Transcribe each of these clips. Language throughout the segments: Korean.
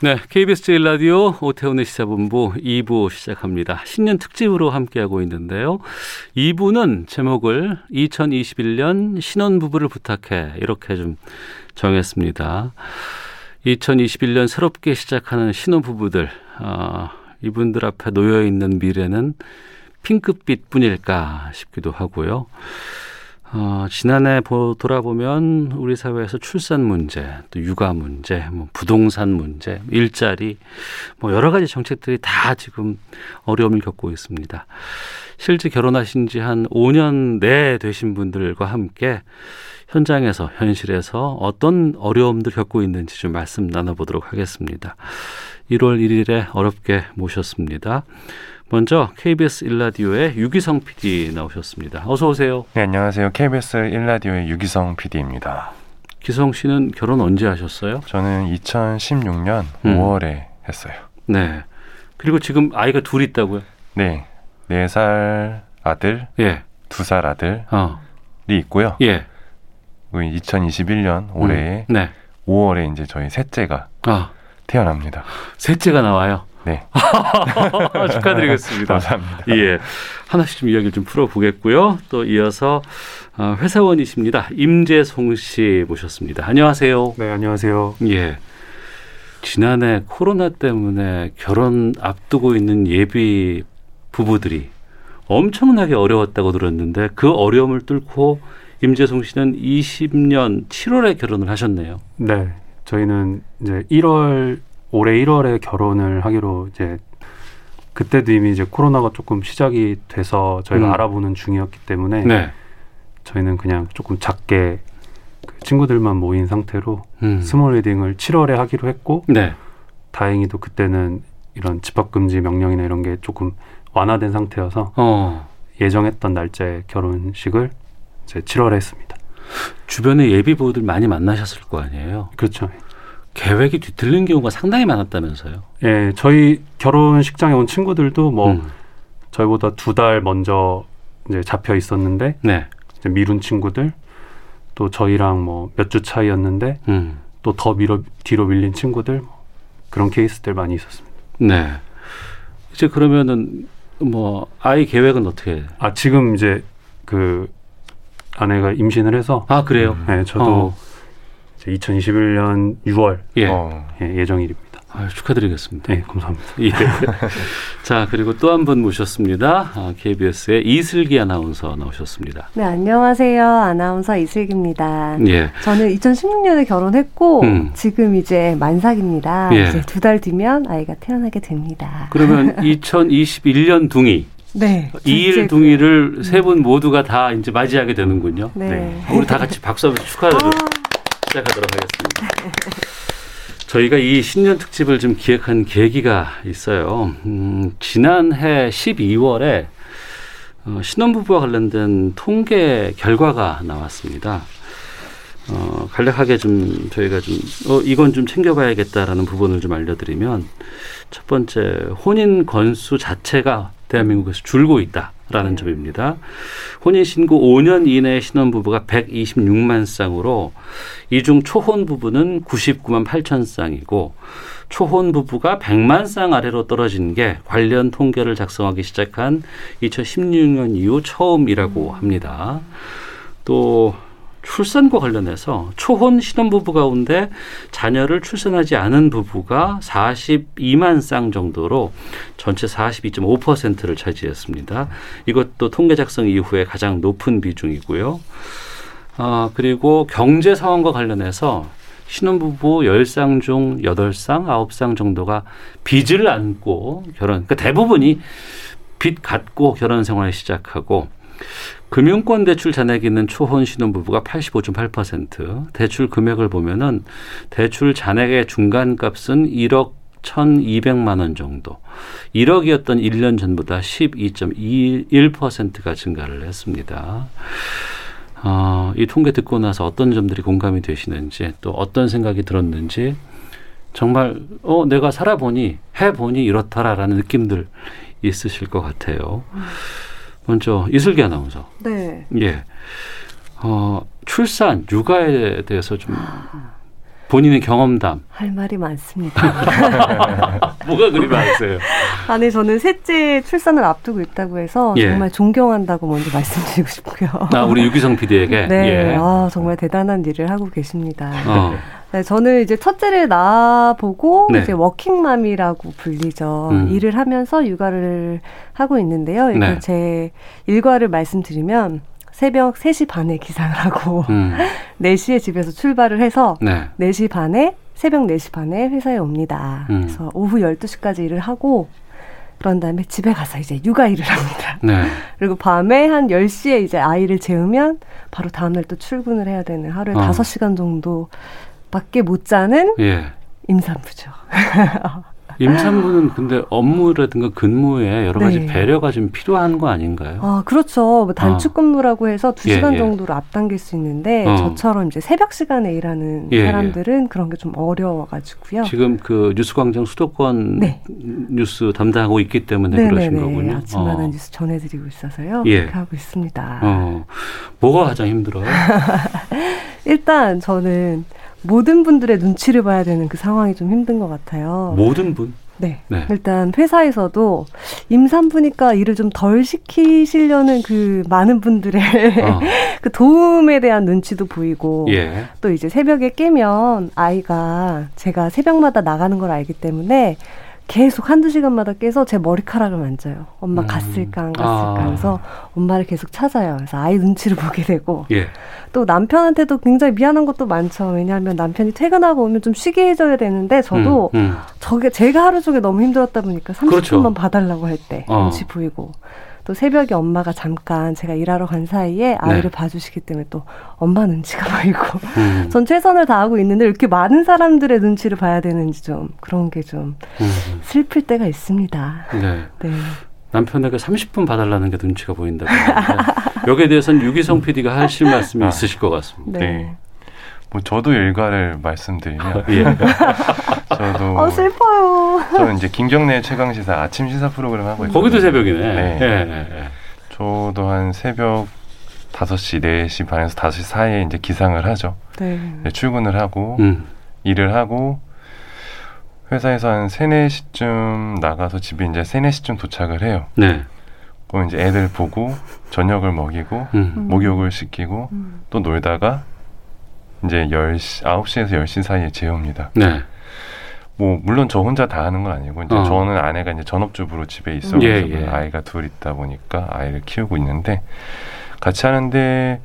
네, KBS 제일 라디오 오태훈의 시사본부 2부 시작합니다. 신년 특집으로 함께하고 있는데요. 2부는 제목을 2021년 신혼부부를 부탁해 이렇게 좀 정했습니다. 2021년 새롭게 시작하는 신혼부부들, 어, 이분들 앞에 놓여 있는 미래는 핑크빛 뿐일까 싶기도 하고요. 어, 지난해 보, 돌아보면 우리 사회에서 출산 문제, 또 육아 문제, 뭐 부동산 문제, 일자리, 뭐 여러 가지 정책들이 다 지금 어려움을 겪고 있습니다. 실제 결혼하신 지 한 5년 내 되신 분들과 함께 현장에서, 현실에서 어떤 어려움들 겪고 있는지 좀 말씀 나눠보도록 하겠습니다. 1월 1일에 어렵게 모셨습니다. 먼저 KBS 일라디오의 유기성 PD 나오셨습니다. 어서 오세요. 네, 안녕하세요. KBS 1라디오의 유기성 PD입니다. 기성 씨는 결혼 언제 하셨어요? 저는 2016년 음. 5월에 했어요. 네. 그리고 지금 아이가 둘 있다고요? 네. 4살 아들, 예. 2살 아들이 어. 있고요. 예. 그리고 2021년 올해에 음. 네. 5월에 이제 저희 셋째가 아, 태어납니다. 셋째가 나와요. 네. 축하드리겠습니다. 감사합니다. 예. 하나씩 좀 이야기를 좀 풀어보겠고요. 또 이어서 어, 회사원이십니다. 임재송 씨 모셨습니다. 안녕하세요. 네, 안녕하세요. 예. 지난해 코로나 때문에 결혼 앞두고 있는 예비 부부들이 엄청나게 어려웠다고 들었는데 그 어려움을 뚫고 임재송 씨는 20년 7월에 결혼을 하셨네요. 네, 저희는 이제 1월 올해 1월에 결혼을 하기로 이제 그때도 이미 이제 코로나가 조금 시작이 돼서 저희가 음. 알아보는 중이었기 때문에 네. 저희는 그냥 조금 작게 그 친구들만 모인 상태로 음. small wedding을 7월에 하기로 했고 네. 다행히도 그때는 이런 집합 금지 명령이나 이런 게 조금 완화된 상태여서 어. 예정했던 날짜에 결혼식을 이제 7월에 했습니다. 주변에 예비 부부들 많이 만나셨을 거 아니에요. 그렇죠. 계획이 뒤틀린 경우가 상당히 많았다면서요. 예, 저희 결혼식장에 온 친구들도 뭐 음. 저희보다 두 달 먼저 이제 잡혀 있었는데 네. 이제 미룬 친구들 또 저희랑 뭐 몇 주 차이였는데 음. 또더 밀어 뒤로 밀린 친구들 뭐 그런 케이스들 많이 있었습니다. 네. 이제 그러면은 뭐 아이 계획은 어떻게? 아 지금 이제 그 아내가 임신을 해서 아 그래요. 예, 저도 어. 이제 2021년 6월 예. 어, 예, 예정일입니다. 아, 축하드리겠습니다. 네, 감사합니다. 예. 자 그리고 또 한 분 모셨습니다. 아, KBS의 이슬기 아나운서 나오셨습니다. 네, 안녕하세요. 아나운서 이슬기입니다. 예. 저는 2016년에 결혼했고 음. 지금 이제 만삭입니다. 예. 이제 두 달 뒤면 아이가 태어나게 됩니다. 그러면 2021년 둥이 네. 이일. 둥이를 세 분 모두가 다 이제 맞이하게 되는군요. 네. 네. 우리 다 같이 박수하면서 축하드리도록 아, 시작하도록 하겠습니다. 저희가 이 신년 특집을 좀 기획한 계기가 있어요. 음, 지난해 12월에 어, 신혼부부와 관련된 통계 결과가 나왔습니다. 어, 간략하게 좀 저희가 좀, 어, 이건 좀 챙겨봐야겠다라는 부분을 좀 알려드리면 첫 번째, 혼인 건수 자체가 대한민국에서 줄고 있다라는 점입니다. 혼인 신고 5년 이내의 신혼부부가 126만 쌍으로 이 중 초혼 부부는 99만 8천 쌍이고 초혼 부부가 100만 쌍 아래로 떨어진 게 관련 통계를 작성하기 시작한 2016년 이후 처음이라고 합니다. 또 출산과 관련해서 초혼 신혼부부 가운데 자녀를 출산하지 않은 부부가 42만 쌍 정도로 전체 42.5%를 차지했습니다. 이것도 통계 작성 이후에 가장 높은 비중이고요. 아, 그리고 경제 상황과 관련해서 신혼부부 10쌍 중 8쌍, 9쌍 정도가 빚을 안고 결혼, 그러니까 대부분이 빚 갖고 결혼 생활을 시작하고 금융권 대출 잔액이 있는 초혼 신혼부부가 85.8%, 대출 금액을 보면은 대출 잔액의 중간 값은 1억 1,200만 원 정도. 1억이었던 1년 전보다 12.21%가 증가를 했습니다. 어, 이 통계 듣고 나서 어떤 점들이 공감이 되시는지 또 어떤 생각이 들었는지 정말 어 내가 살아보니 해보니 이렇더라라는 느낌들 있으실 것 같아요. 먼저 이슬기 아나운서. 네. 예. 어, 출산, 육아에 대해서 좀 본인의 경험담. 할 말이 많습니다. 뭐가 그리 많으세요? 아니 저는 셋째 출산을 앞두고 있다고 해서 예. 정말 존경한다고 먼저 말씀드리고 싶고요. 아, 우리 유기성 PD에게. 네, 예. 아, 정말 대단한 일을 하고 계십니다. 어, 네, 저는 이제 첫째를 낳아보고 네. 이제 워킹맘이라고 불리죠. 음. 일을 하면서 육아를 하고 있는데요. 네. 제 일과를 말씀드리면 새벽 3시 반에 기상을 하고 음, 4시에 집에서 출발을 해서 네. 4시 반에 새벽 4시 반에 회사에 옵니다. 음. 그래서 오후 12시까지 일을 하고 그런 다음에 집에 가서 이제 육아 일을 합니다. 네. 그리고 밤에 한 10시에 이제 아이를 재우면 바로 다음날 또 출근을 해야 되는 하루에 어. 다섯 시간 정도 밖에 못 자는 예. 임산부죠. 임산부는 근데 업무라든가 근무에 여러 가지 네. 배려가 좀 필요한 거 아닌가요? 아, 그렇죠. 뭐 단축 근무라고 해서 두시간 어. 예, 예. 정도로 앞당길 수 있는데 어. 저처럼 이제 새벽 시간에 일하는 예, 예. 사람들은 그런 게 좀 어려워 가지고요. 지금 그 뉴스 광장 수도권 네. 뉴스 담당하고 있기 때문에 그러신 거군요. 아침마다 어. 뉴스 전해 드리고 있어서요. 예. 그렇게 하고 있습니다. 어. 뭐가 가장 힘들어요? 일단 저는 모든 분들의 눈치를 봐야 되는 그 상황이 좀 힘든 것 같아요. 모든 분. 네. 네. 일단 회사에서도 임산부니까 일을 좀 덜 시키시려는 그 많은 분들의 어. 그 도움에 대한 눈치도 보이고 예. 또 이제 새벽에 깨면 아이가 제가 새벽마다 나가는 걸 알기 때문에 계속 한두 시간마다 깨서 제 머리카락을 만져요. 엄마 음. 갔을까 안 아. 갔을까 해서 엄마를 계속 찾아요. 그래서 아이 눈치를 보게 되고 예. 또 남편한테도 굉장히 미안한 것도 많죠. 왜냐하면 남편이 퇴근하고 오면 좀 쉬게 해줘야 되는데 저도 음, 음. 저게 제가 하루 종일 너무 힘들었다 보니까 30분만 그렇죠. 봐달라고 할때 어. 눈치 보이고 또 새벽에 엄마가 잠깐 제가 일하러 간 사이에 아이를 네. 봐주시기 때문에 또 엄마 눈치가 보이고 음. 전 최선을 다하고 있는데 왜 이렇게 많은 사람들의 눈치를 봐야 되는지 좀 그런 게좀 음. 슬플 때가 있습니다. 네. 네. 남편에게 30분 봐달라는 게 눈치가 보인다고 여기에 대해서는 유기성 PD가 하실 말씀이 아. 있으실 것 같습니다. 네. 네. 뭐 저도 일과를 말씀드리면 예. 저도 어 슬퍼요. 저는 이제 김경래 최강 시사 아침 시사 프로그램 하고 있거든요. 거기도 새벽이네. 네. 예, 예, 예. 저도 한 새벽 5시, 4시 반에서 5시 사이에 이제 기상을 하죠. 네. 네, 출근을 하고 음. 일을 하고 회사에서 한 3, 4시쯤 나가서 집에 이제 3, 4시쯤 도착을 해요. 네. 그럼 이제 애들 보고 저녁을 먹이고 음. 목욕을 시키고 음. 또 놀다가 이제 10시, 9시에서 10시 사이에 재웁니다. 네. 뭐 물론 저 혼자 다 하는 건 아니고 이제 어. 저는 아내가 이제 전업주부로 집에 있어가지고 예, 예. 아이가 둘 있다 보니까 아이를 키우고 있는데 같이 하는데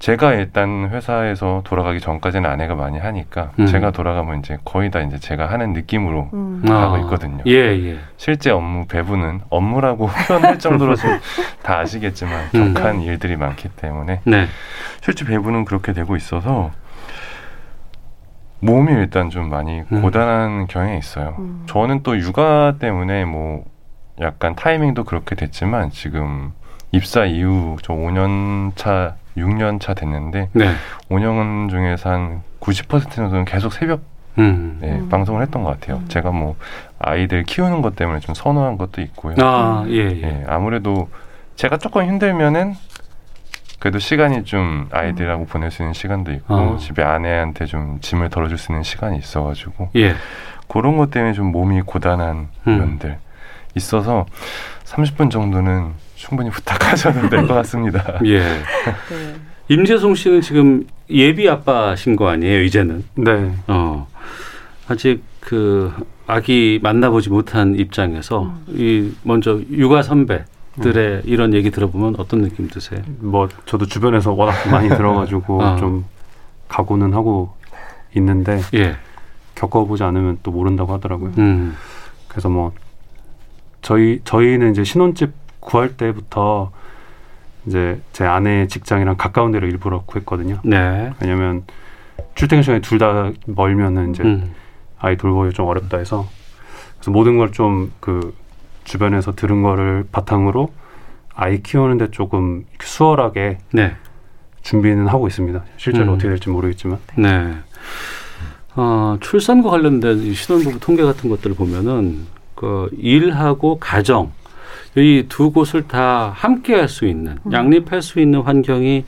제가 일단 회사에서 돌아가기 전까지는 아내가 많이 하니까 음. 제가 돌아가면 이제 거의 다 이제 제가 하는 느낌으로 음. 하고 아. 있거든요. 예, 예. 실제 업무 배분은 업무라고 표현할 정도로 좀다 아시겠지만 음. 격한 일들이 많기 때문에 네. 실제 배분은 그렇게 되고 있어서 몸이 일단 좀 많이 음. 고단한 경향이 있어요. 음. 저는 또 육아 때문에 뭐 약간 타이밍도 그렇게 됐지만 지금 입사 이후 저 5년 차, 6년 차 됐는데 네. 5년 중에서 한 90% 정도는 계속 새벽 음. 네, 음. 방송을 했던 것 같아요. 음. 제가 뭐 아이들 키우는 것 때문에 좀 선호한 것도 있고요. 아, 예, 예. 예, 아무래도 제가 조금 힘들면은 그래도 시간이 좀 아이들하고 보낼 수 있는 시간도 있고 어. 집에 아내한테 좀 짐을 덜어줄 수 있는 시간이 있어가지고 예. 그런 것 때문에 좀 몸이 고단한 음. 면들 있어서 30분 정도는 충분히 부탁하셔도 될 것 같습니다. 예. 네. 임재송 씨는 지금 예비 아빠신 거 아니에요, 이제는? 네. 어. 아직 그 아기 만나보지 못한 입장에서 음. 이 먼저 육아 선배 들의 이런 얘기 들어보면 어떤 느낌 드세요? 뭐 저도 주변에서 워낙 많이 들어가지고 아. 좀 각오는 하고 있는데 예. 겪어보지 않으면 또 모른다고 하더라고요. 음. 그래서 뭐 저희 저희는 이제 신혼집 구할 때부터 이제 제 아내 직장이랑 가까운 데로 일부러 구했거든요. 네. 왜냐면 출퇴근 시간이 둘 다 멀면은 이제 음. 아이 돌보기 좀 어렵다 해서 그래서 모든 걸 좀 그 주변에서 들은 거를 바탕으로 아이 키우는 데 조금 수월하게 네. 준비는 하고 있습니다. 실제로 음. 어떻게 될지 모르겠지만. 네. 어, 출산과 관련된 이 신혼부부 통계 같은 것들을 보면은 그 일하고 가정 이 두 곳을 다 함께 할 수 있는 양립할 수 있는 환경이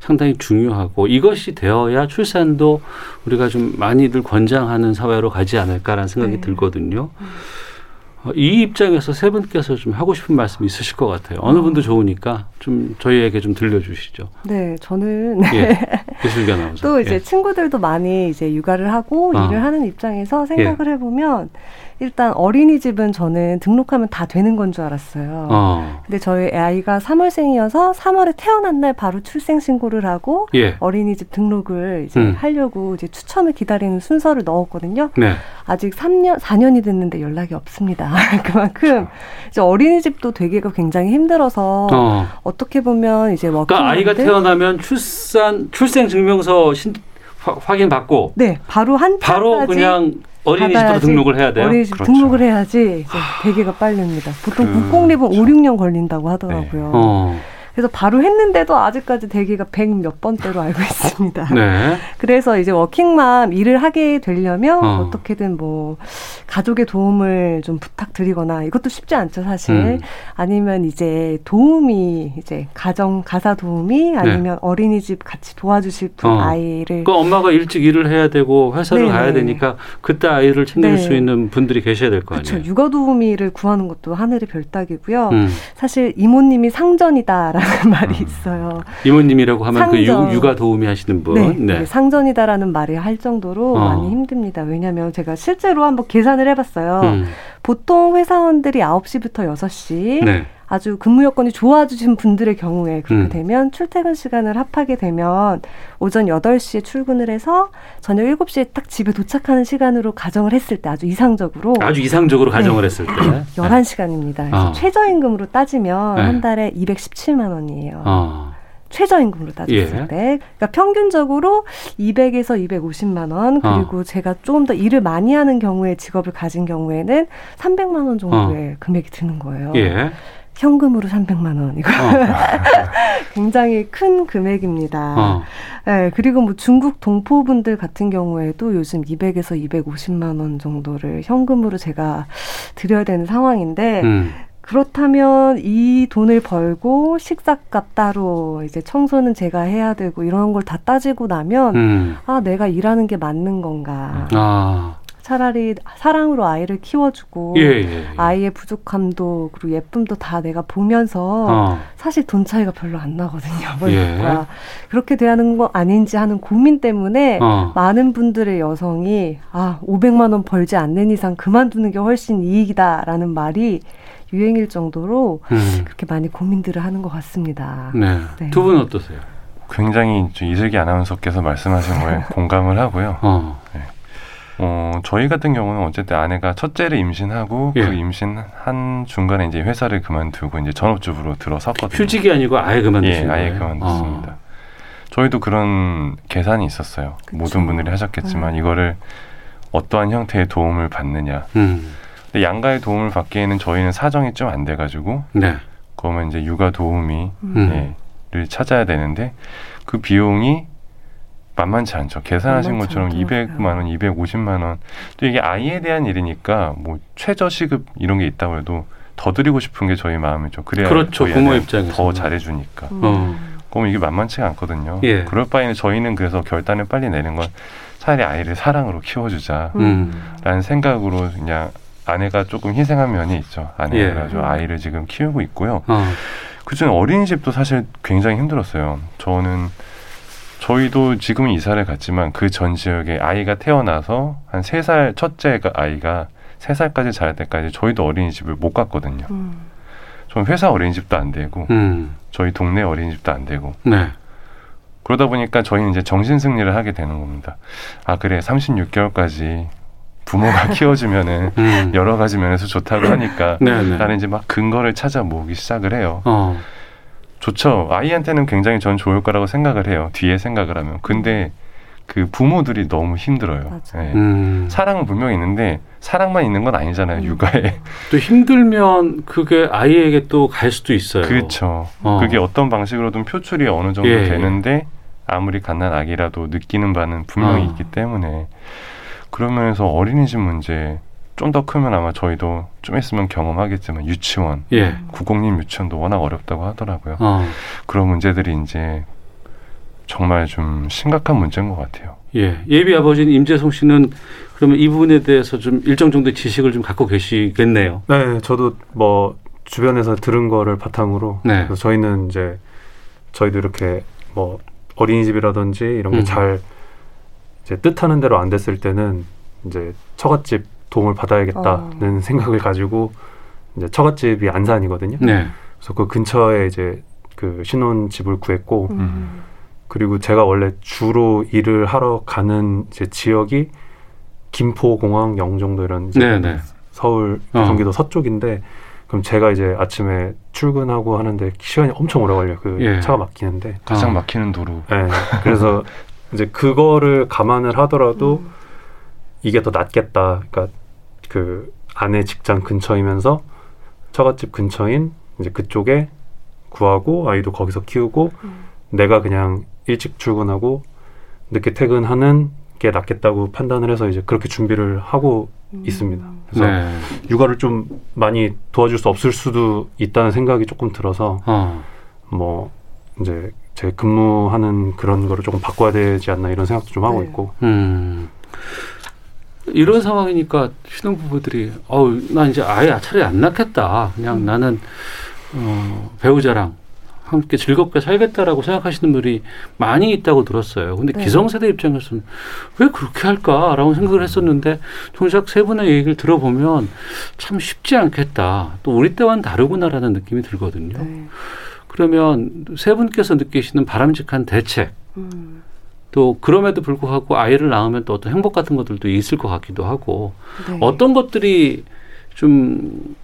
상당히 중요하고 이것이 되어야 출산도 우리가 좀 많이들 권장하는 사회로 가지 않을까라는 생각이 네. 들거든요. 어, 이 입장에서 세 분께서 좀 하고 싶은 말씀 있으실 것 같아요. 어느 분도 좋으니까 좀 저희에게 좀 들려주시죠. 네, 저는 예. 아나운서. 또 이제 예. 친구들도 많이 이제 육아를 하고 아. 일을 하는 입장에서 생각을 해보면 일단 어린이집은 저는 등록하면 다 되는 건 줄 알았어요. 어. 근데 저희 아이가 3월생이어서 3월에 태어난 날 바로 출생 신고를 하고 예. 어린이집 등록을 이제 음. 하려고 이제 추첨을 기다리는 순서를 넣었거든요. 네. 아직 3년, 4년이 됐는데 연락이 없습니다. 그만큼 이제 어린이집도 되기가 굉장히 힘들어서 어. 어떻게 보면 이제 그러니까 아이가 태어나면 출산 출생 증명서 신, 화- 확인 받고 네, 바로 한 바로 그냥 받아야지 등록을 해야 돼요. 어린이집 그렇죠. 등록을 해야지 이제 대개가 빨립니다. 보통 그- 국공립은 5, 6년 걸린다고 하더라고요. 어. 그래서 바로 했는데도 아직까지 대기가 100몇 번대로 알고 있습니다. 네. 그래서 이제 워킹맘 일을 하게 되려면 어. 어. 떻게든뭐 가족의 도움을 좀 부탁드리거나 이것도 쉽지 않죠 사실 음. 아니면 이제 도움이 이제 가정 가사 도움이 아니면 어린이집 같이 도와주실 분 네. 어. 아이를 그 엄마가 일찍 일을 해야 되고 회사를 네네. 가야 되니까 그때 아이를 챙길 네. 수 있는 분들이 계셔야 될거 그렇죠 아니에요. 육아 도우미를 구하는 것도 하늘의 별따기고요. 음. 사실 이모님이 상전이다라는 말이 있어요. 이모님이라고 하면 그 상전. 육, 아 도우미 하시는 분. 네, 네. 네, 상전이다라는 말이 할 정도로 어. 많이 힘듭니다. 왜냐하면 제가 실제로 한번 계산을 해봤어요. 음. 보통 회사원들이 9시부터 6시 네. 아주 근무 여건이 좋아지신 분들의 경우에 그렇게 음. 되면 출퇴근 시간을 합하게 되면 오전 8시에 출근을 해서 저녁 7시에 딱 집에 도착하는 시간으로 가정을 했을 때 아주 이상적으로 아주 이상적으로 가정을 했을 때. 11시간입니다. 그래서 어. 최저임금으로 따지면 네. 한 달에 217만 원이에요. 어. 최저임금으로 따졌을 예. 때. 그러니까 평균적으로 200에서 250만 원, 그리고 제가 조금 더 일을 많이 하는 경우에 직업을 가진 경우에는 300만 원 정도의 금액이 드는 거예요. 예. 현금으로 300만 원. 이거 굉장히 큰 금액입니다. 어. 네, 그리고 뭐 중국 동포분들 같은 경우에도 요즘 200에서 250만 원 정도를 현금으로 제가 드려야 되는 상황인데 음. 그렇다면 이 돈을 벌고 식사값 따로 이제 청소는 제가 해야 되고 이런 걸 다 따지고 나면 음. 아 내가 일하는 게 맞는 건가 아. 차라리 사랑으로 아이를 키워주고 예, 예. 예. 아이의 부족함도 그리고 예쁨도 다 내가 보면서 어. 사실 돈 차이가 별로 안 나거든요. 예. 월급과 그렇게 대하는 거 아닌지 하는 고민 때문에 어. 많은 분들의 여성이 아 500만 원 벌지 않는 이상 그만두는 게 훨씬 이익이다라는 말이 유행일 정도로 음. 그렇게 많이 고민들을 하는 것 같습니다. 네. 네. 두분 어떠세요? 굉장히 저 이슬기 아나운서께서 말씀하신 거에 공감을 하고요. 어. 어, 저희 같은 경우는 어쨌든 아내가 첫째를 임신하고 예. 그 임신한 중간에 이제 회사를 그만두고 이제 전업주부로 들어섰거든요. 휴직이 아니고 아예 그만두신 예, 아예 거예요? 그만뒀습니다. 어. 저희도 그런 계산이 있었어요. 그쵸. 모든 분들이 하셨겠지만 이거를 어떠한 형태의 도움을 받느냐. 음. 근데 양가의 도움을 받기에는 저희는 사정이 좀 안 돼가지고 네. 그러면 이제 육아 도우미 음. 를 찾아야 되는데 그 비용이 만만치 않죠. 계산하신 만만치 것처럼 않더라고요. 200만 원, 250만 원. 또 이게 아이에 대한 일이니까 뭐 최저 시급 이런 게 있다고 해도 더 드리고 싶은 게 저희 마음이죠. 그래야 그렇죠. 부모 애는 입장에서는. 더 잘해주니까. 음. 어. 그럼 이게 만만치가 않거든요. 예. 그럴 바에는 저희는 그래서 결단을 빨리 내는 건 차라리 아이를 사랑으로 키워주자. 음. 라는 생각으로 그냥 아내가 조금 희생한 면이 있죠. 아내가 예. 가지고 아이를 지금 키우고 있고요. 어. 그중에 어린이집도 사실 굉장히 힘들었어요. 저는 저희도 지금은 이사를 갔지만 그 전 지역에 아이가 태어나서 한 세 살 첫째가 아이가 세 살까지 자랄 때까지 저희도 어린이집을 못 갔거든요. 음. 전 회사 어린이집도 안 되고 음. 저희 동네 어린이집도 안 되고 네. 그러다 보니까 저희는 이제 정신 승리를 하게 되는 겁니다. 아 그래 36개월까지 부모가 키워주면은 음. 여러 가지 면에서 좋다고 하니까 네, 네. 나는 이제 막 근거를 찾아 모으기 시작을 해요. 어. 좋죠. 아이한테는 굉장히 전 좋을 거라고 생각을 해요. 뒤에 생각을 하면. 근데 그 부모들이 너무 힘들어요. 예. 음. 사랑은 분명히 있는데 사랑만 있는 건 아니잖아요. 음. 육아에. 또 힘들면 그게 아이에게 또 갈 수도 있어요. 그렇죠. 어. 그게 어떤 방식으로든 표출이 어느 정도 예, 예. 되는데 아무리 갓난 아기라도 느끼는 바는 분명히 어. 있기 때문에 그러면서 어린이집 문제 좀 더 크면 아마 저희도 좀 있으면 경험하겠지만 유치원, 예. 구공립 유치원도 워낙 어렵다고 하더라고요. 어. 그런 문제들이 이제 정말 좀 심각한 문제인 것 같아요. 예. 예비 아버지인 임재성 씨는 그러면 이 부분에 대해서 좀 일정 정도의 지식을 좀 갖고 계시겠네요. 네, 저도 뭐 주변에서 들은 거를 바탕으로 네. 그래서 저희는 이제 저희도 이렇게 뭐 어린이집이라든지 이런 음. 게잘 이제 뜻하는 대로 안 됐을 때는 이제 처갓집 도움을 받아야겠다는 생각을 가지고 이제 처갓집이 안산이거든요. 네. 그래서 그 근처에 이제 그 신혼 집을 구했고 음. 그리고 제가 원래 주로 일을 하러 가는 이제 지역이 김포공항, 영종도 이런 이제 네, 네. 서울, 어. 경기도 서쪽인데 그럼 제가 이제 아침에 출근하고 하는데 시간이 엄청 오래 걸려요. 그 예. 차가 막히는데. 가장 어. 막히는 도로. 네. 그래서 이제 그거를 감안을 하더라도 음. 이게 더 낫겠다. 그러니까 그 아내 직장 근처이면서 처갓집 근처인 이제 그쪽에 구하고 아이도 거기서 키우고 음. 내가 그냥 일찍 출근하고 늦게 퇴근하는 게 낫겠다고 판단을 해서 이제 그렇게 준비를 하고 음. 있습니다. 그래서 네. 육아를 좀 많이 도와줄 수 없을 수도 있다는 생각이 조금 들어서 어. 뭐 이제 제 근무하는 그런 거를 조금 바꿔야 되지 않나 이런 생각도 좀 하고 네. 있고 음. 이런 상황이니까 신혼부부들이 어우 나 이제 아예 차라리 안 낳겠다. 그냥 음. 나는 어, 배우자랑 함께 즐겁게 살겠다라고 생각하시는 분들이 많이 있다고 들었어요. 근데 네. 기성세대 입장에서는 왜 그렇게 할까라고 생각을 했었는데 정작 세 분의 얘기를 들어보면 참 쉽지 않겠다. 또 우리 때와는 다르구나라는 느낌이 들거든요. 네. 그러면 세 분께서 느끼시는 바람직한 대책 음. 또 그럼에도 불구하고 아이를 낳으면 또 어떤 행복 같은 것들도 있을 것 같기도 하고 네. 어떤 것들이 좀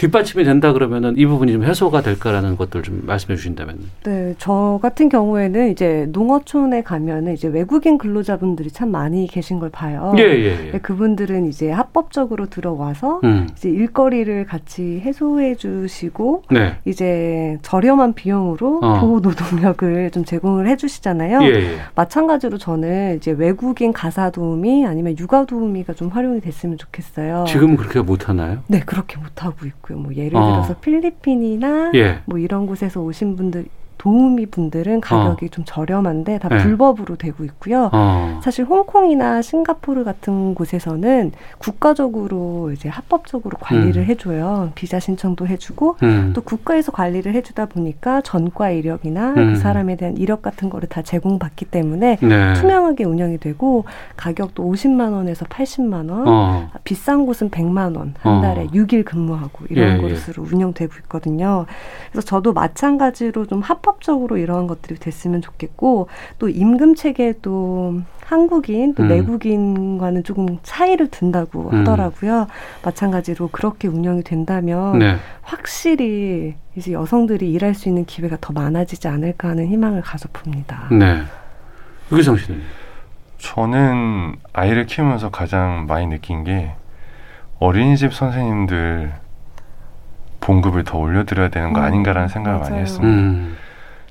뒷받침이 된다 그러면은 이 부분이 좀 해소가 될까라는 것들 좀 말씀해 주신다면. 네, 저 같은 경우에는 이제 농어촌에 가면은 이제 외국인 근로자분들이 참 많이 계신 걸 봐요. 예, 예, 네, 그분들은 이제 합법적으로 들어와서 음. 이제 일거리를 같이 해소해 주시고 네. 이제 저렴한 비용으로 어. 보호 노동력을 좀 제공을 해 주시잖아요. 예, 예. 마찬가지로 저는 이제 외국인 가사 도우미 아니면 육아 도우미가 좀 활용이 됐으면 좋겠어요. 지금 그렇게 못 하나요? 네, 그렇게 못 하고 있고 요. 뭐 예를 어. 들어서 필리핀이나 예. 뭐 이런 곳에서 오신 분들 도우미 분들은 가격이 좀 저렴한데 다 어. 네. 불법으로 되고 있고요. 어. 사실 홍콩이나 싱가포르 같은 곳에서는 국가적으로 이제 합법적으로 관리를 음. 해줘요. 비자 신청도 해주고 음. 또 국가에서 관리를 해주다 보니까 전과 이력이나 음. 그 사람에 대한 이력 같은 거를 다 제공받기 때문에 네. 투명하게 운영이 되고 가격도 50만 원에서 80만 원, 어. 비싼 곳은 100만 원한 어. 달에 6일 근무하고 이런 예, 예. 것으로 운영되고 있거든요. 그래서 저도 마찬가지로 좀 합법 적으로 이러한 것들이 됐으면 좋겠고 또 임금 체계도 한국인 또 음. 내국인과는 조금 차이를 둔다고 음. 하더라고요. 마찬가지로 그렇게 운영이 된다면 네. 확실히 이제 여성들이 일할 수 있는 기회가 더 많아지지 않을까 하는 희망을 가져 봅니다. 네. 유기성 씨는. 저는 아이를 키우면서 가장 많이 느낀 게 어린이집 선생님들 봉급을 더 올려드려야 되는 거 음, 아닌가라는 생각을 많이 맞아요. 했습니다. 음.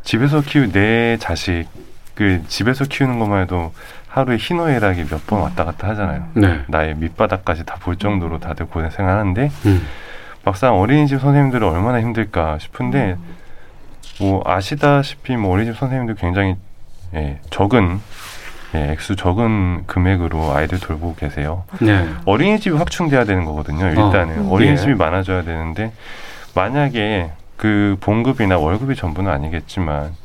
집에서 키우 내 자식 그 집에서 키우는 것만 해도 하루에 희노애락이 몇 번 왔다 갔다 하잖아요. 네. 나의 밑바닥까지 다 볼 정도로 다들 고생하는데 음. 막상 어린이집 선생님들은 얼마나 힘들까 싶은데 음. 뭐 아시다시피 뭐 어린이집 선생님들 굉장히 예, 적은 예, 액수 적은 금액으로 아이들 돌보고 계세요. 네. 어린이집이 확충돼야 되는 거거든요. 일단은 음. 어. 린이집이 예. 많아져야 되는데 만약에 그 봉급이나 월급이 전부는 아니겠지만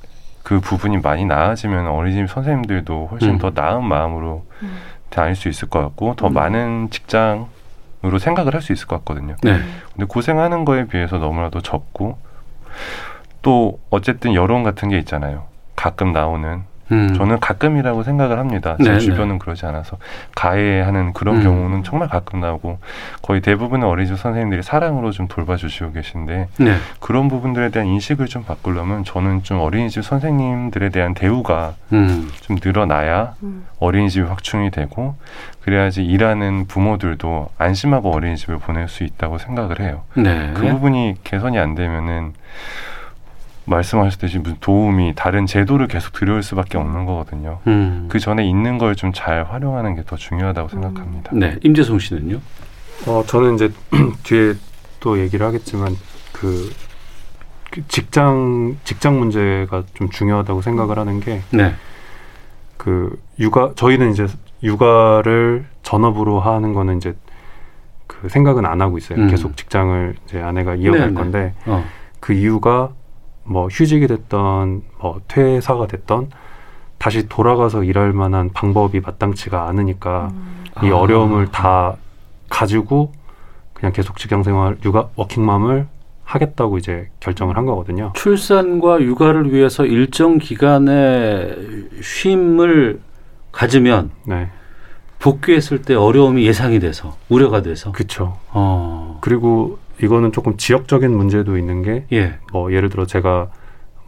그 부분이 많이 나아지면 어린이집 선생님들도 훨씬 음. 더 나은 마음으로 음. 다닐 수 있을 것 같고 더 음. 많은 직장으로 생각을 할 수 있을 것 같거든요. 네. 근데 고생하는 거에 비해서 너무나도 적고 또 어쨌든 여론 같은 게 있잖아요. 가끔 나오는 음. 저는 가끔이라고 생각을 합니다. 제 네네. 주변은 그러지 않아서 가해하는 그런 음. 경우는 정말 가끔 나오고 거의 대부분의 어린이집 선생님들이 사랑으로 좀 돌봐주시고 계신데 네. 그런 부분들에 대한 인식을 좀 바꾸려면 저는 좀 어린이집 선생님들에 대한 대우가 음. 좀 늘어나야 음. 어린이집이 확충이 되고 그래야지 일하는 부모들도 안심하고 어린이집을 보낼 수 있다고 생각을 해요. 네. 그 부분이 개선이 안 되면은 말씀하셨듯이 무슨 도움이 다른 제도를 계속 들여올 수밖에 없는 거거든요. 음. 그 전에 있는 걸 좀 잘 활용하는 게 더 중요하다고 생각합니다. 네. 임재송 씨는요? 어, 저는 이제 뒤에 또 얘기를 하겠지만 그, 그 직장 직장 문제가 좀 중요하다고 생각을 하는 게 네. 그 육아 저희는 이제 육아를 전업으로 하는 거는 이제 그 생각은 안 하고 있어요. 음. 계속 직장을 이제 아내가 이어갈 네네. 건데 어. 그 이유가 뭐 휴직이 됐던 뭐 퇴사가 됐던 다시 돌아가서 일할 만한 방법이 마땅치가 않으니까 음. 이 아. 어려움을 다 가지고 그냥 계속 직장 생활 육아 워킹맘을 하겠다고 이제 결정을 한 거거든요. 출산과 육아를 위해서 일정 기간의 쉼을 가지면 네. 복귀했을 때 어려움이 예상이 돼서 우려가 돼서 그렇죠. 어. 그리고 이거는 조금 지역적인 문제도 있는 게 예. 뭐 예를 들어 제가